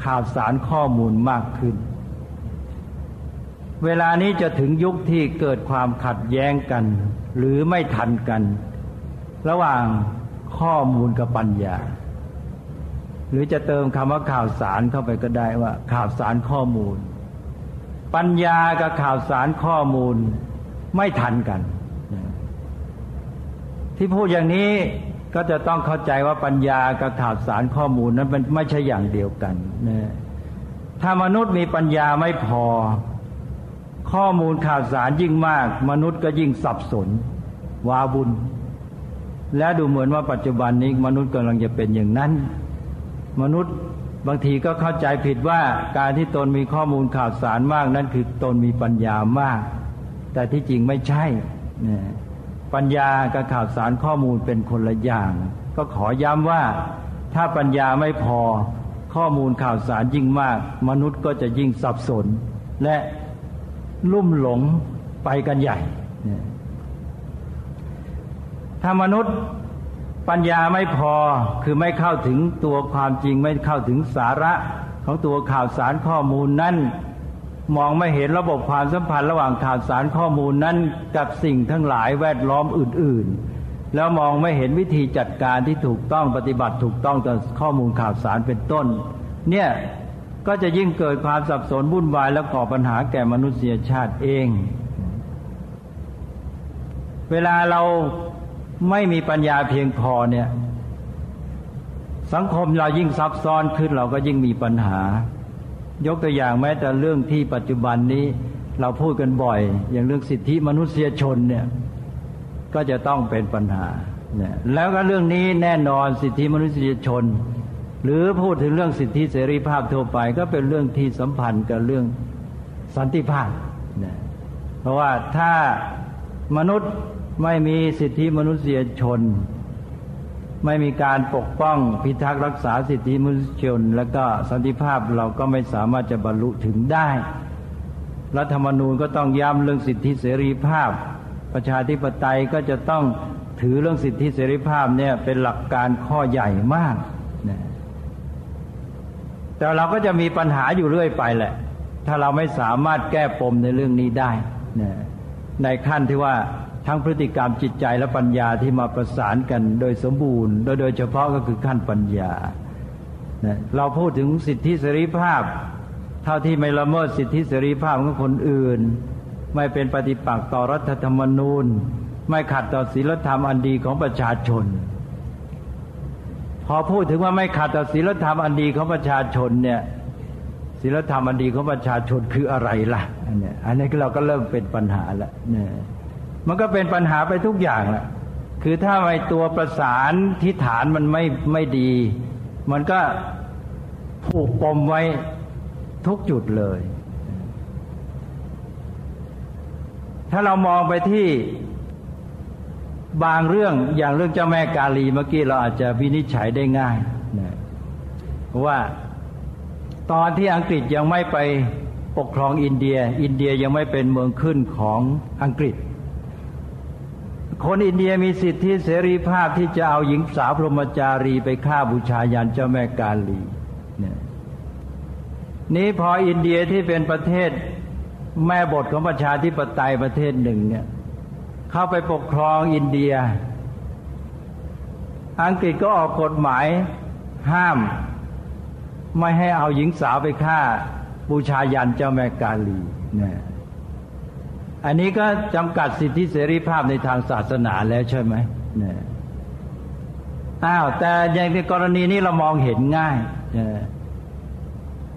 ข่าวสารข้อมูลมากขึ้น เวลานี้จะถึงยุคที่เกิดความขัดแย้งกัน หรือไม่ทันกัน ระหว่างข้อมูลกับปัญญา หรือจะเติมคำว่าข่าวสารเข้าไปก็ได้ว่า ข่าวสารข้อมูล ปัญญากับข่าวสารข้อมูลไม่ทันกัน ที่พูดอย่างนี้ก็จะต้องเข้าใจว่าปัญญากับข่าวสารข้อมูลนั้นมันไม่ใช่อย่างเดียวกันนะถ้ามนุษย์มีปัญญาไม่พอ ข้อมูลข่าวสารยิ่งมาก มนุษย์ก็ยิ่งสับสน วาบุญ และดูเหมือนว่าปัจจุบันนี้มนุษย์กำลังจะเป็นอย่างนั้น มนุษย์บางทีก็เข้าใจผิดว่าการที่ตนมีข้อมูลข่าวสารมากนั้นคือตนมีปัญญามาก แต่ที่จริงไม่ใช่นะปัญญากับข่าวสารข้อมูลเป็นคนละอย่าง ก็ขอย้ำว่าถ้าปัญญาไม่พอข้อมูลข่าวสารยิ่งมาก มนุษย์ก็จะยิ่งสับสน และลุ่มหลงไปกันใหญ่ ถ้ามนุษย์ ปัญญาไม่พอคือไม่เข้าถึงตัวความจริงไม่เข้าถึงสาระของตัวข่าวสารข้อมูลนั้นมองไม่เห็นระบบความสัมพันธ์ระหว่างข่าวสารข้อมูลนั้นกับสิ่งทั้งหลายแวดล้อมอื่น ๆ แล้วมองไม่เห็นวิธีจัดการที่ถูกต้องปฏิบัติถูกต้องต่อข้อมูลข่าวสารเป็นต้น เนี่ยก็จะยิ่งเกิดความสับสนวุ่นวายและก่อปัญหาแก่มนุษยชาติเอง เวลาเรา ไม่มีปัญญาเพียงพอเนี่ย สังคมเรายิ่งซับซ้อนขึ้นเราก็ยิ่งมีปัญหา ยกตัวอย่างแม้แต่เรื่องที่ปัจจุบันนี้เราพูดกันบ่อย อย่างเรื่องสิทธิมนุษยชนเนี่ยก็จะต้องเป็นปัญหาเนี่ยแล้วก็เรื่องนี้แน่นอนสิทธิมนุษยชน หรือพูดถึงเรื่องสิทธิเสรีภาพทั่วไป ก็เป็นเรื่องที่สัมพันธ์กับเรื่องสันติภาพเนี่ยเพราะว่าถ้ามนุษย์ ไม่มีสิทธิมนุษยชน ไม่มีการปกป้องพิทักษ์รักษาสิทธิมนุษยชน และก็สันติภาพเราก็ไม่สามารถจะบรรลุถึงได้รัฐธรรมนูญก็ต้องย้ำเรื่องสิทธิเสรีภาพ ประชาธิปไตยก็จะต้องถือเรื่องสิทธิเสรีภาพเนี่ยเป็นหลักการข้อใหญ่มากนะแต่เราก็จะมีปัญหาอยู่เรื่อยไปแหละ ถ้าเราไม่สามารถแก้ปมในเรื่องนี้ได้นะในขั้นที่ว่า ทั้งพฤติกรรมจิตใจและปัญญาที่มาประสานกันโดยสมบูรณ์ โดยโดยเฉพาะก็คือขั้นปัญญาเราพูดถึงสิทธิเสรีภาพ เท่าที่ไม่ละเมิดสิทธิเสรีภาพของคนอื่น ไม่เป็นปฏิปักษ์ต่อรัฐธรรมนูญ ไม่ขัดต่อศีลธรรมอันดีของประชาชน พอพูดถึงว่าไม่ขัดต่อศีลธรรมอันดีของประชาชนเนี่ยศีลธรรมอันดีของประชาชนคืออะไรล่ะอันนี้อันนี้เราก็เริ่มเป็นปัญหาแล้วเนี่ย มันก็เป็นปัญหาไปทุกอย่างแหละคือถ้าไอตัวประสานที่ฐานมันไม่ไม่ดี มันก็ผูกปมไว้ทุกจุดเลย ถ้าเรามองไปที่บางเรื่องอย่างเรื่องเจ้าแม่กาลีเมื่อกี้เราอาจจะวินิจฉัยได้ง่ายนะเพราะว่าตอนที่อังกฤษยังไม่ไปปกครองอินเดีย อินเดียยังไม่เป็นเมืองขึ้นของอังกฤษ คนอินเดียมีสิทธิเสรีภาพที่จะเอาหญิงสาวพรหมจารีไปฆ่าบูชายันเจ้าแม่กาลีเนี่ยนี้พออินเดียที่เป็นประเทศแม่บทของประชาธิปไตยประเทศหนึ่งเนี่ยเข้าไปปกครองอินเดีย อังกฤษก็ออกกฎหมายห้าม ไม่ให้เอาหญิงสาวไปฆ่าบูชายันเจ้าแม่กาลีเนี่ย อันนี้ก็จำกัดสิทธิเสรีภาพในทางศาสนาแล้วใช่ไหมเนี่ยอ้าวแต่อย่างในกรณีนี้เรามองเห็นง่าย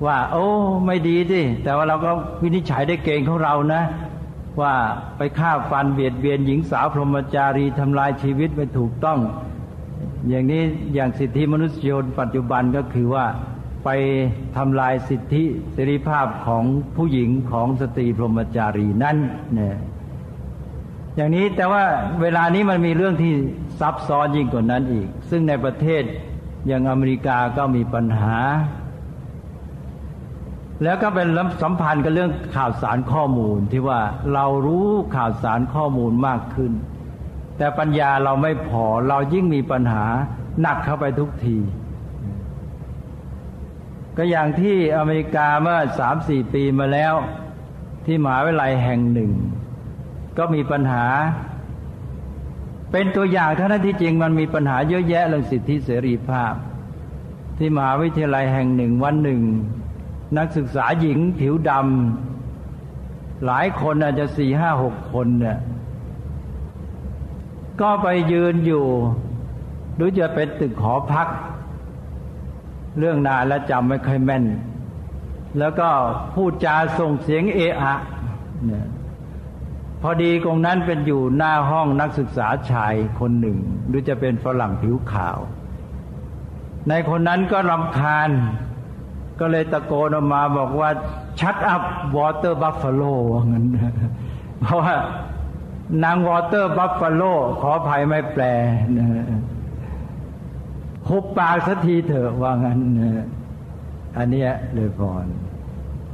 ว่า โอ้ ไม่ดีสิแต่ว่าเราก็วินิจฉัยได้เก่งของเรานะ ว่าไปฆ่าฟันเบียดเบียนหญิงสาวพรหมจารีทำลายชีวิตไม่ถูกต้อง อย่างนี้อย่างสิทธิมนุษยชนปัจจุบันก็คือว่า ไปทำลายสิทธิเสรีภาพของผู้หญิงของสตรีพรหมจารีนั่นเนี่ยอย่างนี้แต่ว่าเวลานี้มันมีเรื่องที่ซับซ้อนยิ่งกว่านั้นอีก ซึ่งในประเทศอย่างอเมริกาก็มีปัญหา แล้วก็เป็นสัมพันธ์กับเรื่องข่าวสารข้อมูลที่ว่าเรารู้ข่าวสารข้อมูลมากขึ้น แต่ปัญญาเราไม่พอเรายิ่งมีปัญหาหนักเข้าไปทุกที ก็อย่างที่อเมริกาเมื่อสามสี่ปีมาแล้ว ที่มหาวิทยาลัยแห่งหนึ่ง ก็มีปัญหา เป็นตัวอย่างเท่านั้นที่จริงมันมีปัญหาเยอะแยะเรื่องสิทธิเสรีภาพ ที่มหาวิทยาลัยแห่งหนึ่งวันหนึ่ง นักศึกษาหญิงผิวดำหลายคนอาจจะสี่ห้าหกคนเนี่ยก็ไปยืนอยู่หรือจะเป็นตึกหอพัก เรื่องนานแล้วจำไม่ค่อยแม่น แล้วก็พูดจาส่งเสียงเอะอะพอดีตรงนั้นเป็นอยู่หน้าห้องนักศึกษาชายคนหนึ่ง หรือจะเป็นฝรั่งผิวขาว ในคนนั้นก็รำคาญ ก็เลยตะโกนออกมาบอกว่า shut up water buffaloว่างั้นเพราะว่านาง water buffalo ขออภัยไม่แปลนะ หุบปากสักทีเถอะว่างั้นอันเนี้ยเลยพร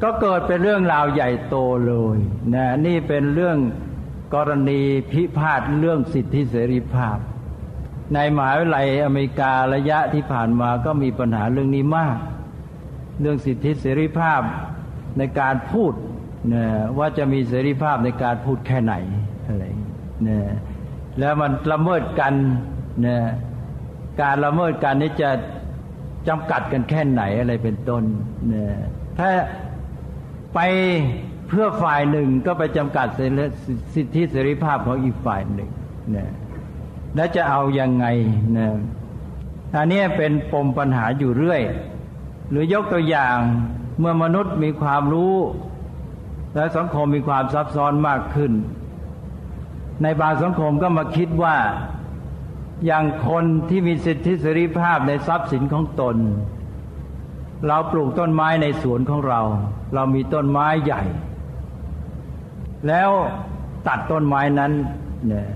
ก็เกิดเป็นเรื่องราวใหญ่โตเลยนะนี่เป็นเรื่องกรณีพิพาทเรื่องสิทธิเสรีภาพ ในมหาวิทยาลัยอเมริการะยะที่ผ่านมาก็มีปัญหาเรื่องนี้มาก เรื่องสิทธิเสรีภาพในการพูดนะว่าจะมีเสรีภาพในการพูดแค่ไหนอะไรนะแล้วมันละเมิดกันนะ การละเมิดการนี้จะจำกัดกันแค่ไหนอะไรเป็นต้นเนี่ยถ้าไปเพื่อฝ่ายหนึ่งก็ไปจำกัดสิทธิเสรีภาพของอีกฝ่ายหนึ่งเนี่ยแล้วจะเอายังไงเนี่ยอันนี้เป็นปมปัญหาอยู่เรื่อย หรือยกตัวอย่างเมื่อมนุษย์มีความรู้ และสังคมมีความซับซ้อนมากขึ้น ในบางสังคมก็มาคิดว่า อย่างคนที่มีสิทธิเสรีภาพในทรัพย์สินของตน เราปลูกต้นไม้ในสวนของเรา เรามีต้นไม้ใหญ่ แล้วตัดต้นไม้นั้นเนี่ย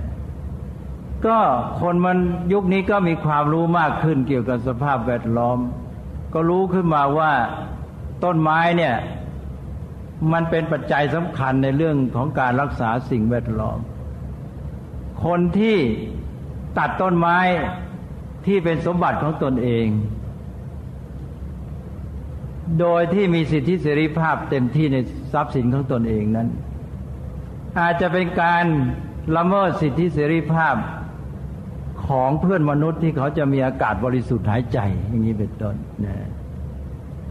ก็คนมันยุคนี้ก็มีความรู้มากขึ้นเกี่ยวกับสภาพแวดล้อม ก็รู้ขึ้นมาว่าต้นไม้เนี่ยมันเป็นปัจจัยสำคัญในเรื่องของการรักษาสิ่งแวดล้อม คนที่ ตัดต้นไม้ที่เป็นสมบัติของตนเอง โดยที่มีสิทธิเสรีภาพเต็มที่ในทรัพย์สินของตนเองนั้น อาจจะเป็นการละเมิดสิทธิเสรีภาพของเพื่อนมนุษย์ที่เขาจะมีอากาศบริสุทธิ์หายใจ อย่างนี้เป็นต้นนะ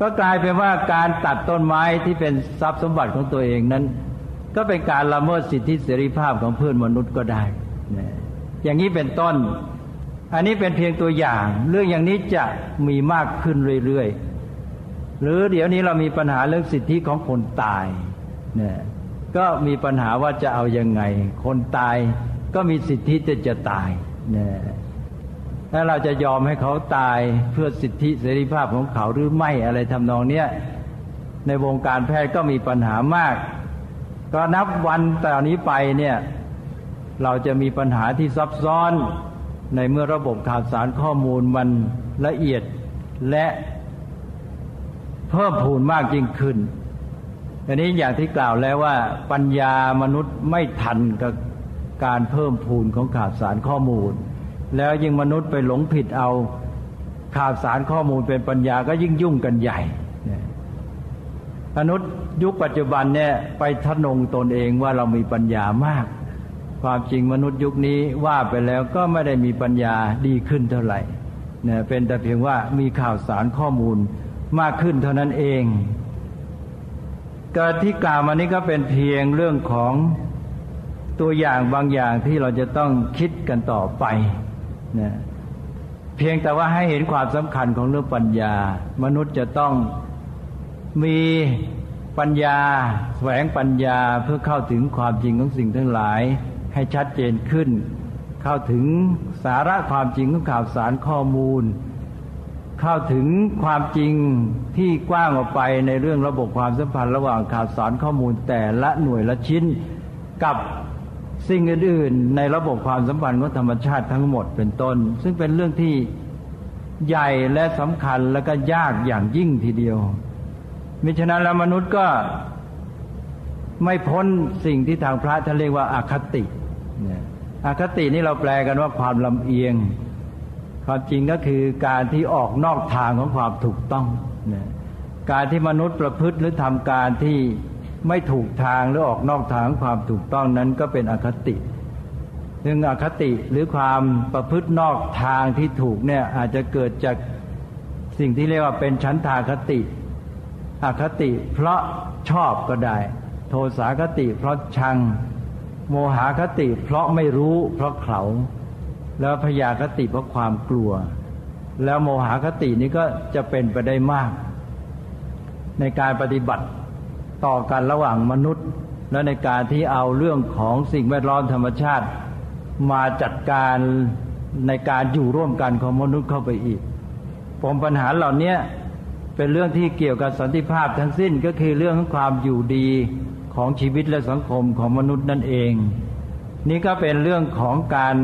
ก็กลายเป็นว่าการตัดต้นไม้ที่เป็นทรัพย์สมบัติของตัวเองนั้น ก็เป็นการละเมิดสิทธิเสรีภาพของเพื่อนมนุษย์ก็ได้นะ อย่างนี้เป็นต้น อันนี้เป็นเพียงตัวอย่าง เรื่องอย่างนี้จะมีมากขึ้นเรื่อยๆ หรือเดี๋ยวนี้เรามีปัญหาเรื่องสิทธิของคนตายเนี่ยก็มีปัญหาว่าจะเอาอยัางไง คนตายก็มีสิทธิจะจะตายเนี่ยถ้าเราจะยอมให้เขาตายเพื่อสิทธิเสรีภาพของเขาหรือไม่อะไรทำนองเนี้ยในวงการแพทย์ก็มีปัญหามาก ก็นับวันแต่นี้ไปเนี่ย เราจะมีปัญหาที่ซับซ้อน ในเมื่อระบบข่าวสารข้อมูลมันละเอียดและเพิ่มพูนมากยิ่งขึ้นอันนี้อย่างที่กล่าวแล้วว่าปัญญามนุษย์ไม่ทันกับการเพิ่มพูนของข่าวสารข้อมูล แล้วยิ่งมนุษย์ไปหลงผิดเอาข่าวสารข้อมูลเป็นปัญญาก็ยิ่งยุ่งกันใหญ่มนุษย์ยุคปัจจุบันเนี่ยไปทะนงตนเองว่าเรามีปัญญามาก ความจริงมนุษย์ยุคนี้ว่าไปแล้วก็ไม่ได้มีปัญญาดีขึ้นเท่าไหร่เนี่ยเป็นแต่เพียงว่ามีข่าวสารข้อมูลมากขึ้นเท่านั้นเองการที่กล่าวมานี้ก็เป็นเพียงเรื่องของตัวอย่างบางอย่างที่เราจะต้องคิดกันต่อไปนะเพียงแต่ว่าให้เห็นความสำคัญของเรื่องปัญญา มนุษย์จะต้องมีปัญญา แสวงปัญญาเพื่อเข้าถึงความจริงของสิ่งทั้งหลาย ให้ชัดเจนขึ้น เข้าถึงสาระความจริงของข่าวสารข้อมูล เข้าถึงความจริงที่กว้างออกไปในเรื่องระบบความสัมพันธ์ระหว่างข่าวสารข้อมูลแต่ละหน่วยละชิ้นกับสิ่งอื่นๆในระบบความสัมพันธ์ของธรรมชาติทั้งหมดเป็นต้น ซึ่งเป็นเรื่องที่ใหญ่และสำคัญและก็ยากอย่างยิ่งทีเดียวมิฉะนั้นแล้วมนุษย์ก็ไม่พ้นสิ่งที่ทางพระท่านเรียกว่าอาคติ อคตินี่เราแปลกันว่าความลำเอียง ความจริงก็คือการที่ออกนอกทางของความถูกต้องการที่มนุษย์ประพฤติหรือทำการที่ไม่ถูกทางหรือออกนอกทางความถูกต้องนั้นก็เป็นอคติซึ่งอคติหรือความประพฤตินอกทางที่ถูกเนี่ยอาจจะเกิดจากสิ่งที่เรียกว่าเป็นชั้นทาคติ อคติเพราะชอบก็ได้ โทสาคติเพราะชัง โมหาคติเพราะไม่รู้เพราะเขาแล้วพยาคติเพราะความกลัว แล้วโมหาคตินี้ก็จะเป็นไปได้มาก ในการปฏิบัติต่อกันระหว่างมนุษย์ และในการที่เอาเรื่องของสิ่งแวดล้อมธรรมชาติ มาจัดการในการอยู่ร่วมกันของมนุษย์เข้าไปอีกปมปัญหาเหล่านี้เป็นเรื่องที่เกี่ยวกับสันติภาพทั้งสิ้นก็คือเรื่องของความอยู่ดี ของชีวิตและสังคมของมนุษย์นั่นเอง นี่ก็เป็นเรื่องของการ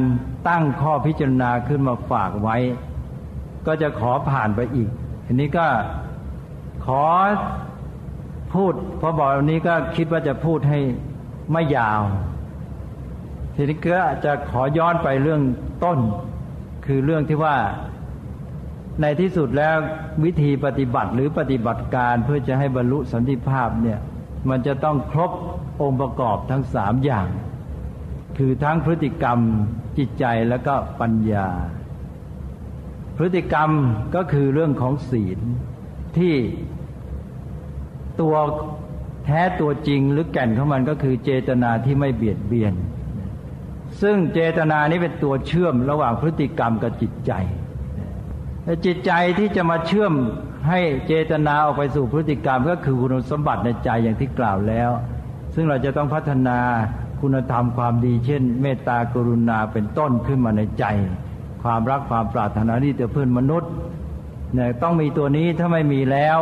ตั้งข้อพิจารณาขึ้นมาฝากไว้ ก็จะขอผ่านไปอีกอันนี้ก็ขอพูดพอบอกวันนี้ก็คิดว่าจะพูดให้ไม่ยาว ทีนี้ก็จะขอย้อนไปเรื่องต้น คือเรื่องที่ว่าในที่สุดแล้ววิธีปฏิบัติหรือปฏิบัติการเพื่อจะให้บรรลุสันติภาพเนี่ย มันจะต้องครบองค์ประกอบทั้งสามอย่าง คือทั้งพฤติกรรมจิตใจแล้วก็ปัญญา พฤติกรรมก็คือเรื่องของศีลที่ตัวแท้ตัวจริงหรือแก่นของมันก็คือเจตนาที่ไม่เบียดเบียน ซึ่งเจตนานี้เป็นตัวเชื่อมระหว่างพฤติกรรมกับจิตใจ จิตใจที่จะมาเชื่อม ให้เจตนาออกไปสู่พฤติกรรมก็คือคุณสมบัติในใจอย่างที่กล่าวแล้ว ซึ่งเราจะต้องพัฒนาคุณธรรมความดี เช่น เมตตากรุณาเป็นต้นขึ้นมาในใจ ความรักความปรารถนาที่จะเพื่อนมนุษย์เนี่ยต้องมีตัวนี้ถ้าไม่มีแล้ว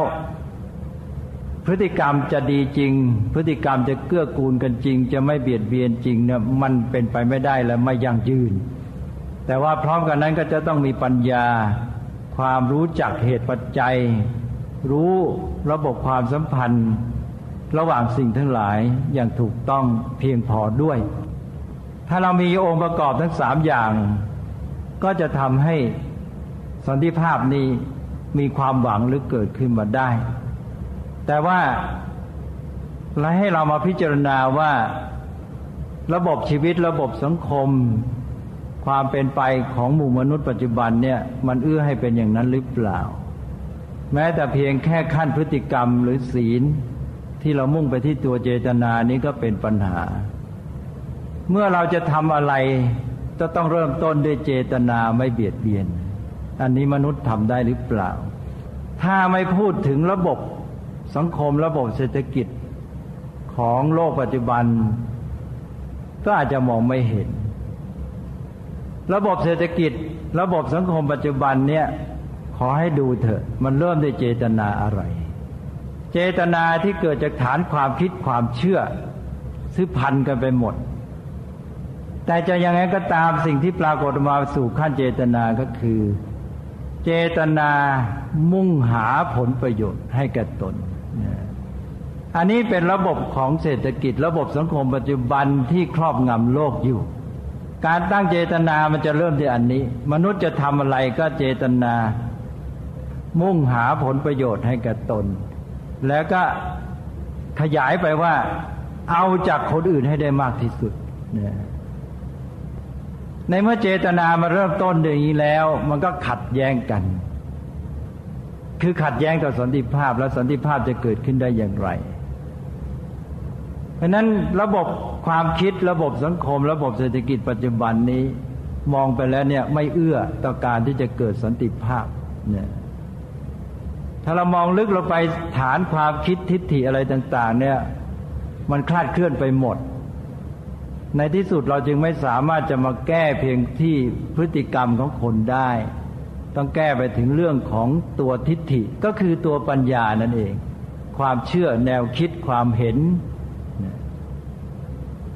พฤติกรรมจะดีจริง พฤติกรรมจะเกื้อกูลกันจริง จะไม่เบียดเบียนจริงเนี่ยมันเป็นไปไม่ได้และไม่ยั่งยืน แต่ว่าพร้อมกันนั้นก็จะต้องมีปัญญา ความรู้จักเหตุปัจจัย รู้ระบบความสัมพันธ์ ระหว่างสิ่งทั้งหลายอย่างถูกต้องเพียงพอด้วย ถ้าเรามีองค์ประกอบทั้งสามอย่าง ก็จะทำให้สันติภาพนี้มีความหวังหรือเกิดขึ้นมาได้ แต่ว่าเราให้เรามาพิจารณาว่า ระบบชีวิตระบบสังคม ความเป็นไปของหมู่มนุษย์ปัจจุบันเนี่ยมันเอื้อให้เป็นอย่างนั้นหรือเปล่า แม้แต่เพียงแค่ขั้นพฤติกรรมหรือศีล ที่เรามุ่งไปที่ตัวเจตนานี้ก็เป็นปัญหา เมื่อเราจะทำอะไรจะต้องเริ่มต้นด้วยเจตนาไม่เบียดเบียน อันนี้มนุษย์ทำได้หรือเปล่า ถ้าไม่พูดถึงระบบสังคมระบบเศรษฐกิจของโลกปัจจุบัน ก็อาจจะมองไม่เห็น ระบบเศรษฐกิจ ระบบสังคมปัจจุบันเนี่ยขอให้ดูเถอะ มันเริ่มด้วยเจตนาอะไร เจตนาที่เกิดจากฐานความคิดความเชื่อซื้อพันกันไปหมด แต่จะยังไงก็ตามสิ่งที่ปรากฏมาสู่ขั้นเจตนาก็คือ เจตนามุ่งหาผลประโยชน์ให้แก่ตน อันนี้เป็นระบบของเศรษฐกิจ ระบบสังคมปัจจุบันที่ครอบงำโลกอยู่ การตั้งเจตนามันจะเริ่มที่อันนี้ มนุษย์จะทำอะไรก็เจตนา มุ่งหาผลประโยชน์ให้กับตน แล้วก็ขยายไปว่า เอาจากคนอื่นให้ได้มากที่สุดในเมื่อเจตนามาเริ่มต้นอย่างนี้แล้ว มันก็ขัดแย้งกัน คือขัดแย้งต่อสันติภาพแล้วสันติภาพจะเกิดขึ้นได้อย่างไร เพราะนั้นระบบความคิดระบบสังคม ระบบเศรษฐกิจปัจจุบันนี้มองไปแล้วเนี่ยไม่เอื้อต่อการที่จะเกิดสันติภาพเนี่ยถ้าเรามองลึกเราไปฐานความคิดทิฏฐิอะไรต่าง ๆ เนี่ยมันคลาดเคลื่อนไปหมด ในที่สุดเราจึงไม่สามารถจะมาแก้เพียงที่พฤติกรรมของคนได้ ต้องแก้ไปถึงเรื่องของตัวทิฏฐิก็คือตัวปัญญานั่นเอง ความเชื่อแนวคิดความเห็น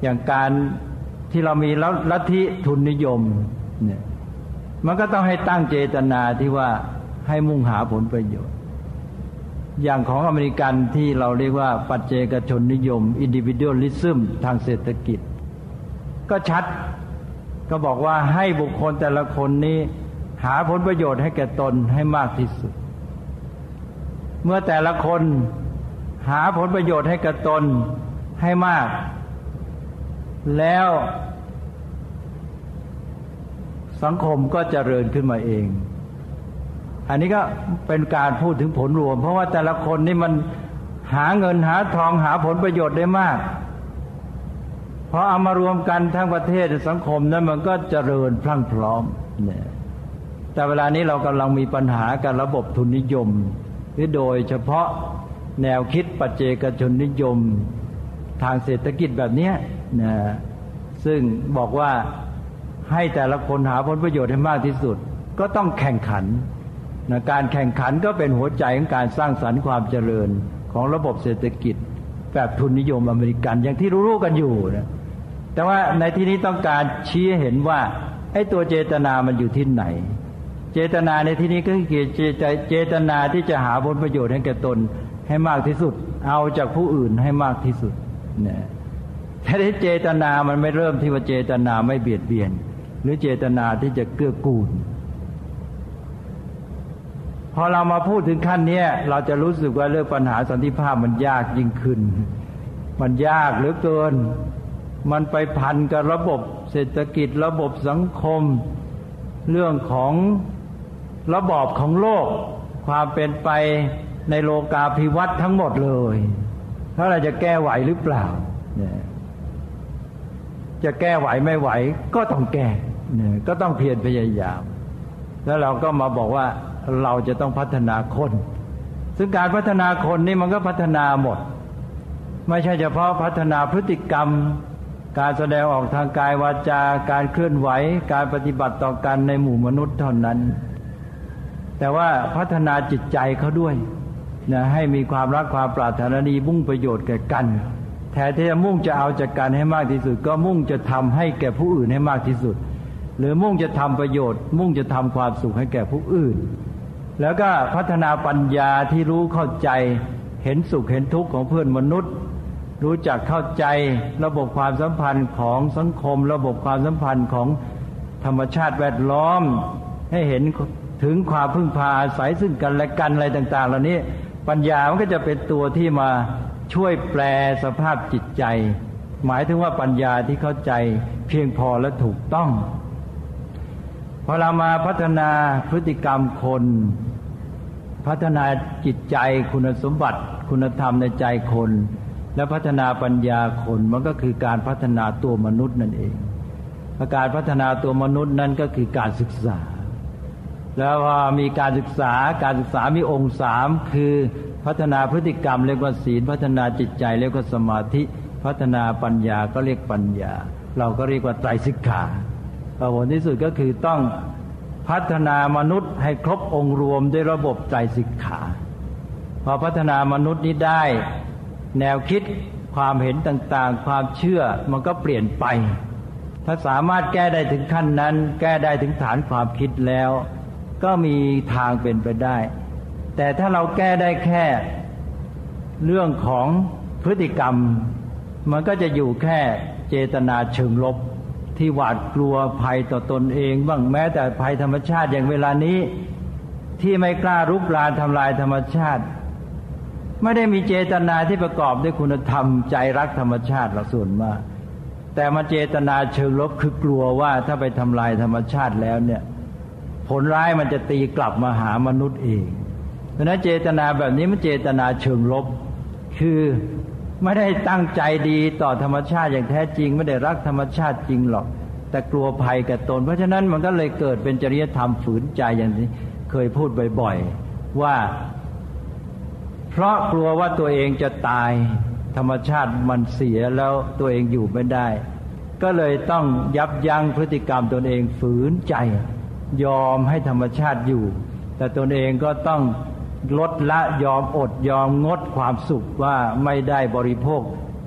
อย่างการที่เรามีลัทธิทุนนิยมเนี่ยมันก็ต้องให้ตั้งเจตนาที่ว่าให้มุ่งหาผลประโยชน์ อย่างของอเมริกันที่เราเรียกว่าปัจเจกชนนิยม อินดิวิ u a ลิซึมทางเศรษฐกิจ ก็ชัดก็บอกว่าให้บุคคลแต่ละคนนี้หาผลประโยชน์ให้แก่ตนให้มากที่สุด เมื่อแต่ละคนหาผลประโยชน์ให้แก่ตนให้มาก แล้วสังคมก็จเจริญขึ้นมาเอง อันนี้ก็เป็นการพูดถึงผลรวม เพราะว่าแต่ละคนนี่มันหาเงินหาทองหาผลประโยชน์ได้มากพอเอามารวมกันทั้งประเทศสังคมนั้นมันก็เจริญพลั่งพร้อมเนี่ยแต่เวลานี้เรากำลังมีปัญหากับระบบทุนนิยม หรือโดยเฉพาะแนวคิดปัจเจกชนนิยม ทางเศรษฐกิจแบบนี้ นะซึ่งบอกว่าให้แต่ละคนหาผลประโยชน์ให้มากที่สุด ก็ต้องแข่งขันนะการแข่งขันก็เป็นหัวใจของการสร้างสรรค์ความเจริญของระบบเศรษฐกิจ แบบทุนนิยมอเมริกันอย่างที่รู้ๆกันอยู่นะแต่ว่าในที่นี้ต้องการชี้เห็นว่าไอ้ตัวเจตนามันอยู่ที่ไหน เจตนาในที่นี้ก็คือเจตนาที่จะหาผลประโยชน์ให้แก่ตนให้มากที่สุด เอาจากผู้อื่นให้มากที่สุดนะ แต่ที่เจตนามันไม่เริ่มที่ว่าเจตนาไม่เบียดเบียน หรือเจตนาที่จะเกื้อกูล พอเรามาพูดถึงขั้นนี้เราจะรู้สึกว่าเรื่องปัญหาสันติภาพมันยากยิ่งขึ้น มันยากเหลือเกิน มันไปพันกับระบบเศรษฐกิจระบบสังคม เรื่องของระบอบของโลก ความเป็นไปในโลกาภิวัตน์ทั้งหมดเลยถ้าเราจะแก้ไหวหรือเปล่า จะแก้ไหวไม่ไหว ก็ต้องแก้ก็ต้องเพียรพยายาม แล้วเราก็มาบอกว่าเราจะต้องพัฒนาคน ซึ่งการพัฒนาคนนี่มันก็พัฒนาหมด ไม่ใช่เฉพาะพัฒนาพฤติกรรม การแสดงออกทางกายวาจา การเคลื่อนไหว การปฏิบัติต่อกันในหมู่มนุษย์เท่านั้น แต่ว่าพัฒนาจิตใจเขาด้วยนะให้มีความรักความปรารถนาดีมุ่งประโยชน์แก่กัน แทนที่จะมุ่งจะเอาจากกันให้มากที่สุด ก็มุ่งจะทำให้แก่ผู้อื่นให้มากที่สุด หรือมุ่งจะทำประโยชน์ มุ่งจะทำความสุขให้แก่ผู้อื่น แล้วก็พัฒนาปัญญาที่รู้เข้าใจเห็นสุขเห็นทุกข์ของเพื่อนมนุษย์ รู้จักเข้าใจระบบความสัมพันธ์ของสังคม ระบบความสัมพันธ์ของธรรมชาติแวดล้อม ให้เห็นถึงความพึ่งพาอาศัยซึ่งกันและกันอะไรต่าง ๆ เหล่านี้ปัญญามันก็จะเป็นตัวที่มา ช่วยแปลสภาพจิตใจ หมายถึงว่าปัญญาที่เข้าใจเพียงพอและถูกต้องพอเรามาพัฒนาพฤติกรรมคน พัฒนาจิตใจคุณสมบัติ คุณธรรมในใจคน และพัฒนาปัญญาคนมันก็คือการพัฒนาตัวมนุษย์นั่นเองการพัฒนาตัวมนุษย์นั่นก็คือการศึกษา แล้วพอมีการศึกษาการศึกษามีองค์สามคือ พัฒนาพฤติกรรมเรียกว่าศีล พัฒนาจิตใจเรียกว่าสมาธิ พัฒนาปัญญาก็เรียกปัญญา เราก็เรียกว่าไตรสิกขาผลที่สุดก็คือต้องพัฒนามนุษย์ให้ครบองค์รวมด้วยระบบใจสิกขา พอพัฒนามนุษย์นี้ได้ แนวคิดความเห็นต่างๆ ความเชื่อมันก็เปลี่ยนไป ถ้าสามารถแก้ได้ถึงขั้นนั้น แก้ได้ถึงฐานความคิดแล้ว ก็มีทางเป็นไปได้ แต่ถ้าเราแก้ได้แค่เรื่องของพฤติกรรม มันก็จะอยู่แค่เจตนาเชิงลบที่หวาดกลัวภัยต่อตนเอง บ้างแม้แต่ภัยธรรมชาติอย่างเวลานี้ ที่ไม่กล้ารุกรานทำลายธรรมชาติ ไม่ได้มีเจตนาที่ประกอบด้วยคุณธรรมใจรักธรรมชาติละส่วนมากแต่มาเจตนาเชิงลบคือกลัวว่าถ้าไปทำลายธรรมชาติแล้วเนี่ย ผลร้ายมันจะตีกลับมาหามนุษย์เอง ราะนั้นเจตนาแบบนี้มันเจตนาเชิงลบ คือไม่ได้ตั้งใจดีต่อธรรมชาติอย่างแท้จริง ไม่ได้รักธรรมชาติจริงหรอก แต่กลัวภัยกับตน เพราะฉะนั้นมันก็เลยเกิดเป็นจริยธรรมฝืนใจอย่างที่เคยพูดบ่อยๆว่า เพราะกลัวว่าตัวเองจะตาย ธรรมชาติมันเสียแล้วตัวเองอยู่ไม่ได้ ก็เลยต้องยับยั้งพฤติกรรมตนเองฝืนใจ ยอมให้ธรรมชาติอยู่ แต่ตนเองก็ต้อง ลดละยอมอดยอมงดความสุขว่าไม่ได้บริโภค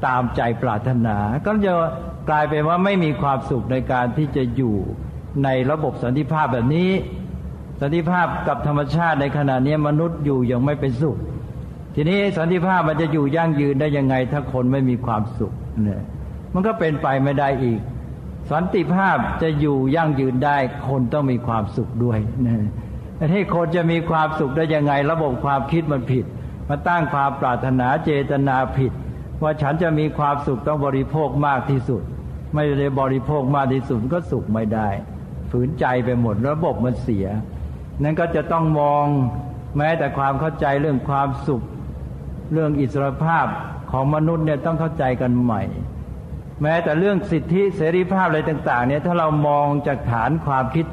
ตามใจปรารถนา ก็จะกลายเป็นว่าไม่มีความสุขในการที่จะอยู่ในระบบสันติภาพแบบนี้ สันติภาพกับธรรมชาติในขณะนี้มนุษย์อยู่ยังไม่เป็นสุข ทีนี้สันติภาพมันจะอยู่ยั่งยืนได้ยังไง ถ้าคนไม่มีความสุขเนี่ยมันก็เป็นไปไม่ได้อีก สันติภาพจะอยู่ยั่งยืนได้คนต้องมีความสุขด้วยนะ ให้คนจะมีความสุขได้ยังไง ระบบความคิดมันผิดมาตั้งความปรารถนาเจตนาผิด ว่าฉันจะมีความสุขต้องบริโภคมากที่สุด ไม่ได้บริโภคมากที่สุดก็สุขไม่ได้ ฝืนใจไปหมดระบบมันเสีย นั้นก็จะต้องมองแม้แต่ความเข้าใจเรื่องความสุข เรื่องอิสรภาพของมนุษย์เนี่ยต้องเข้าใจกันใหม่ แม้แต่เรื่องสิทธิเสรีภาพอะไรต่าง ๆ เนี่ยถ้าเรามองจากฐานความคิด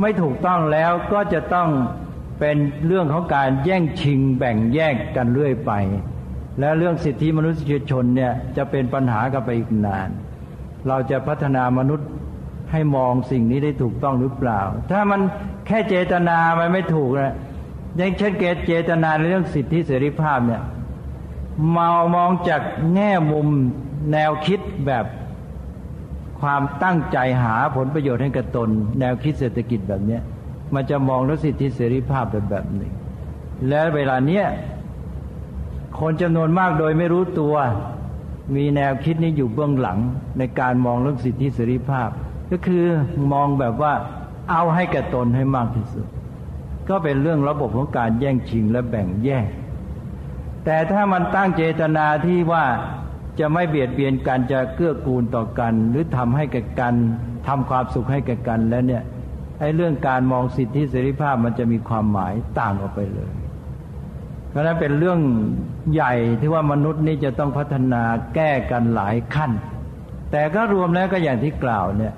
ไม่ถูกต้องแล้วก็จะต้องเป็นเรื่องของการแย่งชิงแบ่งแยกกันเรื่อยไป และเรื่องสิทธิมนุษยชนเนี่ยจะเป็นปัญหากันไปอีกนาน เราจะพัฒนามนุษย์ให้มองสิ่งนี้ได้ถูกต้องหรือเปล่า ถ้ามันแค่เจตนามันไม่ถูกนะอย่างเช่นเกตเจตนาในเรื่องสิทธิเสรีภาพเนี่ยมามองจากแง่มุมแนวคิดแบบ ความตั้งใจหาผลประโยชน์ให้กับตน แนวคิดเศรษฐกิจแบบนี้มันจะมองรสิทธิเสรีภาพเป็นแบบหนึ่ง และเวลาเนี้ยคนจำนวนมากโดยไม่รู้ตัว มีแนวคิดนี้อยู่เบื้องหลังในการมองเรื่องสิทธิเสรีภาพ ก็คือมองแบบว่าเอาให้แก่ตนให้มากที่สุด ก็เป็นเรื่องระบบของการแย่งชิงและแบ่งแยกแต่ถ้ามันตั้งเจตนาที่ว่า จะไม่เบียดเบียนกันจะเกื้อกูลต่อกัน หรือทำให้แก่กันทำความสุขให้แก่กันแล้วเนี่ยไอ้เรื่องการมองสิทธิเสรีภาพมันจะมีความหมายต่างออกไปเลย เพราะนั้นเป็นเรื่องใหญ่ที่ว่ามนุษย์นี่จะต้องพัฒนาแก้กันหลายขั้น แต่ก็รวมแล้วก็อย่างที่กล่าวเนี่ย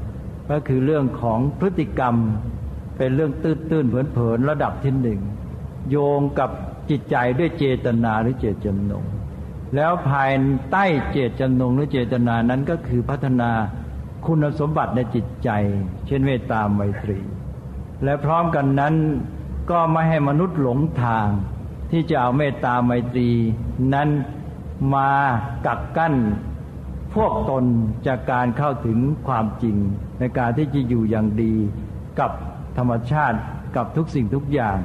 ก็คือเรื่องของพฤติกรรม เป็นเรื่องตื้นตื้นเผินเผินระดับที่หนึ่งโยงกับจิตใจด้วยเจตนาหรือเจตจำนง แล้วภายใต้เจตจำนงหรือเจตนานั้นก็คือพัฒนาคุณสมบัติในจิตใจ เช่นเมตตาไมตรี และพร้อมกันนั้นก็ไม่ให้มนุษย์หลงทาง ที่จะเอาเมตตาไมตรี นั้นมากักกั้นพวกตนจากการเข้าถึงความจริง ในการที่จะอยู่อย่างดีกับธรรมชาติกับทุกสิ่งทุกอย่าง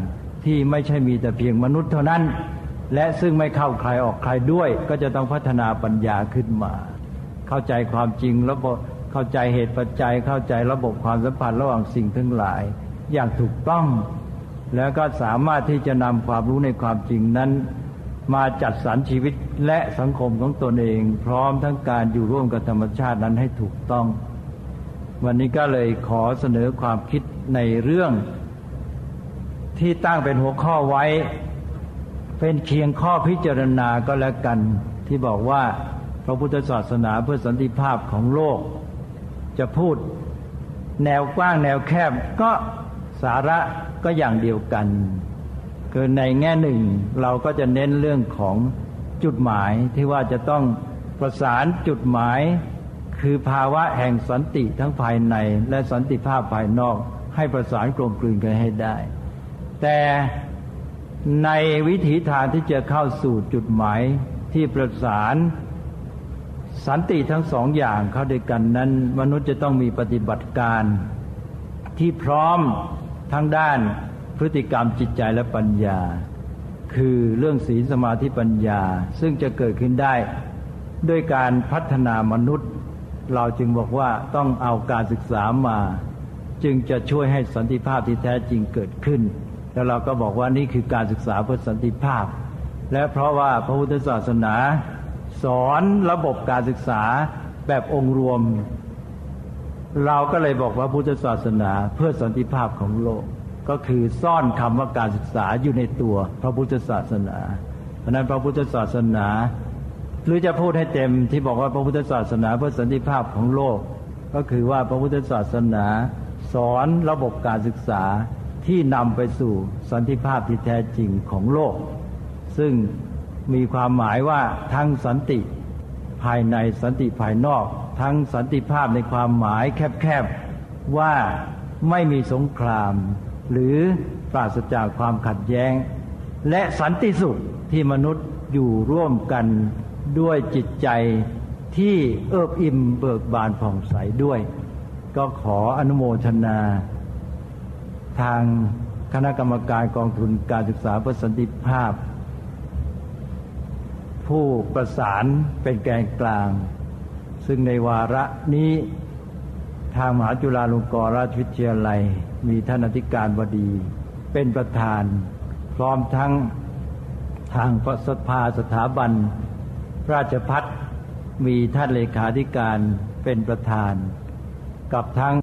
ที่ไม่ใช่มีแต่เพียงมนุษย์เท่านั้น และซึ่งไม่เข้าใครออกใครด้วย ก็จะต้องพัฒนาปัญญาขึ้นมา เข้าใจความจริงระบบเข้าใจเหตุปัจจัยเข้าใจระบบความสัมพันธ์ระหว่างสิ่งทั้งหลาย อย่างถูกต้อง แล้วก็สามารถที่จะนำความรู้ในความจริงนั้น มาจัดสรรชีวิตและสังคมของตนเอง พร้อมทั้งการอยู่ร่วมกับธรรมชาตินั้นให้ถูกต้อง วันนี้ก็เลยขอเสนอความคิดในเรื่องที่ตั้งเป็นหัวข้อไว้ เป็นเคียงข้อพิจารณาก็แล้วกัน ที่บอกว่าพระพุทธศาสนาเพื่อสันติภาพของโลก จะพูดแนวกว้างแนวแคบก็สาระก็อย่างเดียวกันคือในแง่หนึ่งเราก็จะเน้นเรื่องของจุดหมายที่ว่าจะต้องประสานจุดหมาย คือภาวะแห่งสันติทั้งภายในและสันติภาพภายนอกให้ประสานกลมกลืนกันให้ได้ แต่ ในวิถีทางที่จะเข้าสู่จุดหมายที่ประสานสันติทั้งสองอย่างเข้าด้วยกันนั้น มนุษย์จะต้องมีปฏิบัติการ ที่พร้อมทั้งด้านพฤติกรรมจิตใจและปัญญา คือเรื่องศีลสมาธิปัญญา ซึ่งจะเกิดขึ้นได้ด้วยการพัฒนามนุษย์ เราจึงบอกว่าต้องเอาการศึกษามา จึงจะช่วยให้สันติภาพที่แท้จริงเกิดขึ้น แล้วเราก็บอกว่านี่คือการศึกษาเพื่อสันติภาพ และเพราะว่าพระพุทธศาสนา สอนระบบการศึกษาแบบองค์รวม เราก็เลยบอกว่าพุทธศาสนาเพื่อสันติภาพของโลก ก็คือซ่อนคำว่าการศึกษาอยู่ในตัวพระพุทธศาสนา เพราะนั้นพระพุทธศาสนา หรือจะพูดให้เต็มที่บอกว่าพระพุทธศาสนาเพื่อสันติภาพของโลก ก็คือว่าพระพุทธศาสนา สอนระบบการศึกษา ที่นำไปสู่สันติภาพที่แท้จริงของโลก ซึ่งมีความหมายว่าทั้งสันติภายในสันติภายนอก ทั้งสันติภาพในความหมายแคบๆว่าไม่มีสงคราม หรือปราศจากความขัดแย้ง และสันติสุขที่มนุษย์อยู่ร่วมกันด้วยจิตใจที่เอิบอิ่มเบิกบานผ่องใสด้วย ก็ขออนุโมทนา ทางคณะกรรมการกองทุนการศึกษาเพื่อสันติภาพ ผู้ประสานเป็นแกนกลาง ซึ่งในวาระนี้ทางมหาจุฬาลงกรณราชวิทยาลัย มีท่านอธิการบดี เป็นประธาน พร้อมทั้งทางพระสภาสถาบัน ราชพัฒมีท่านเลขาธิการเป็นประธาน กับทั้ง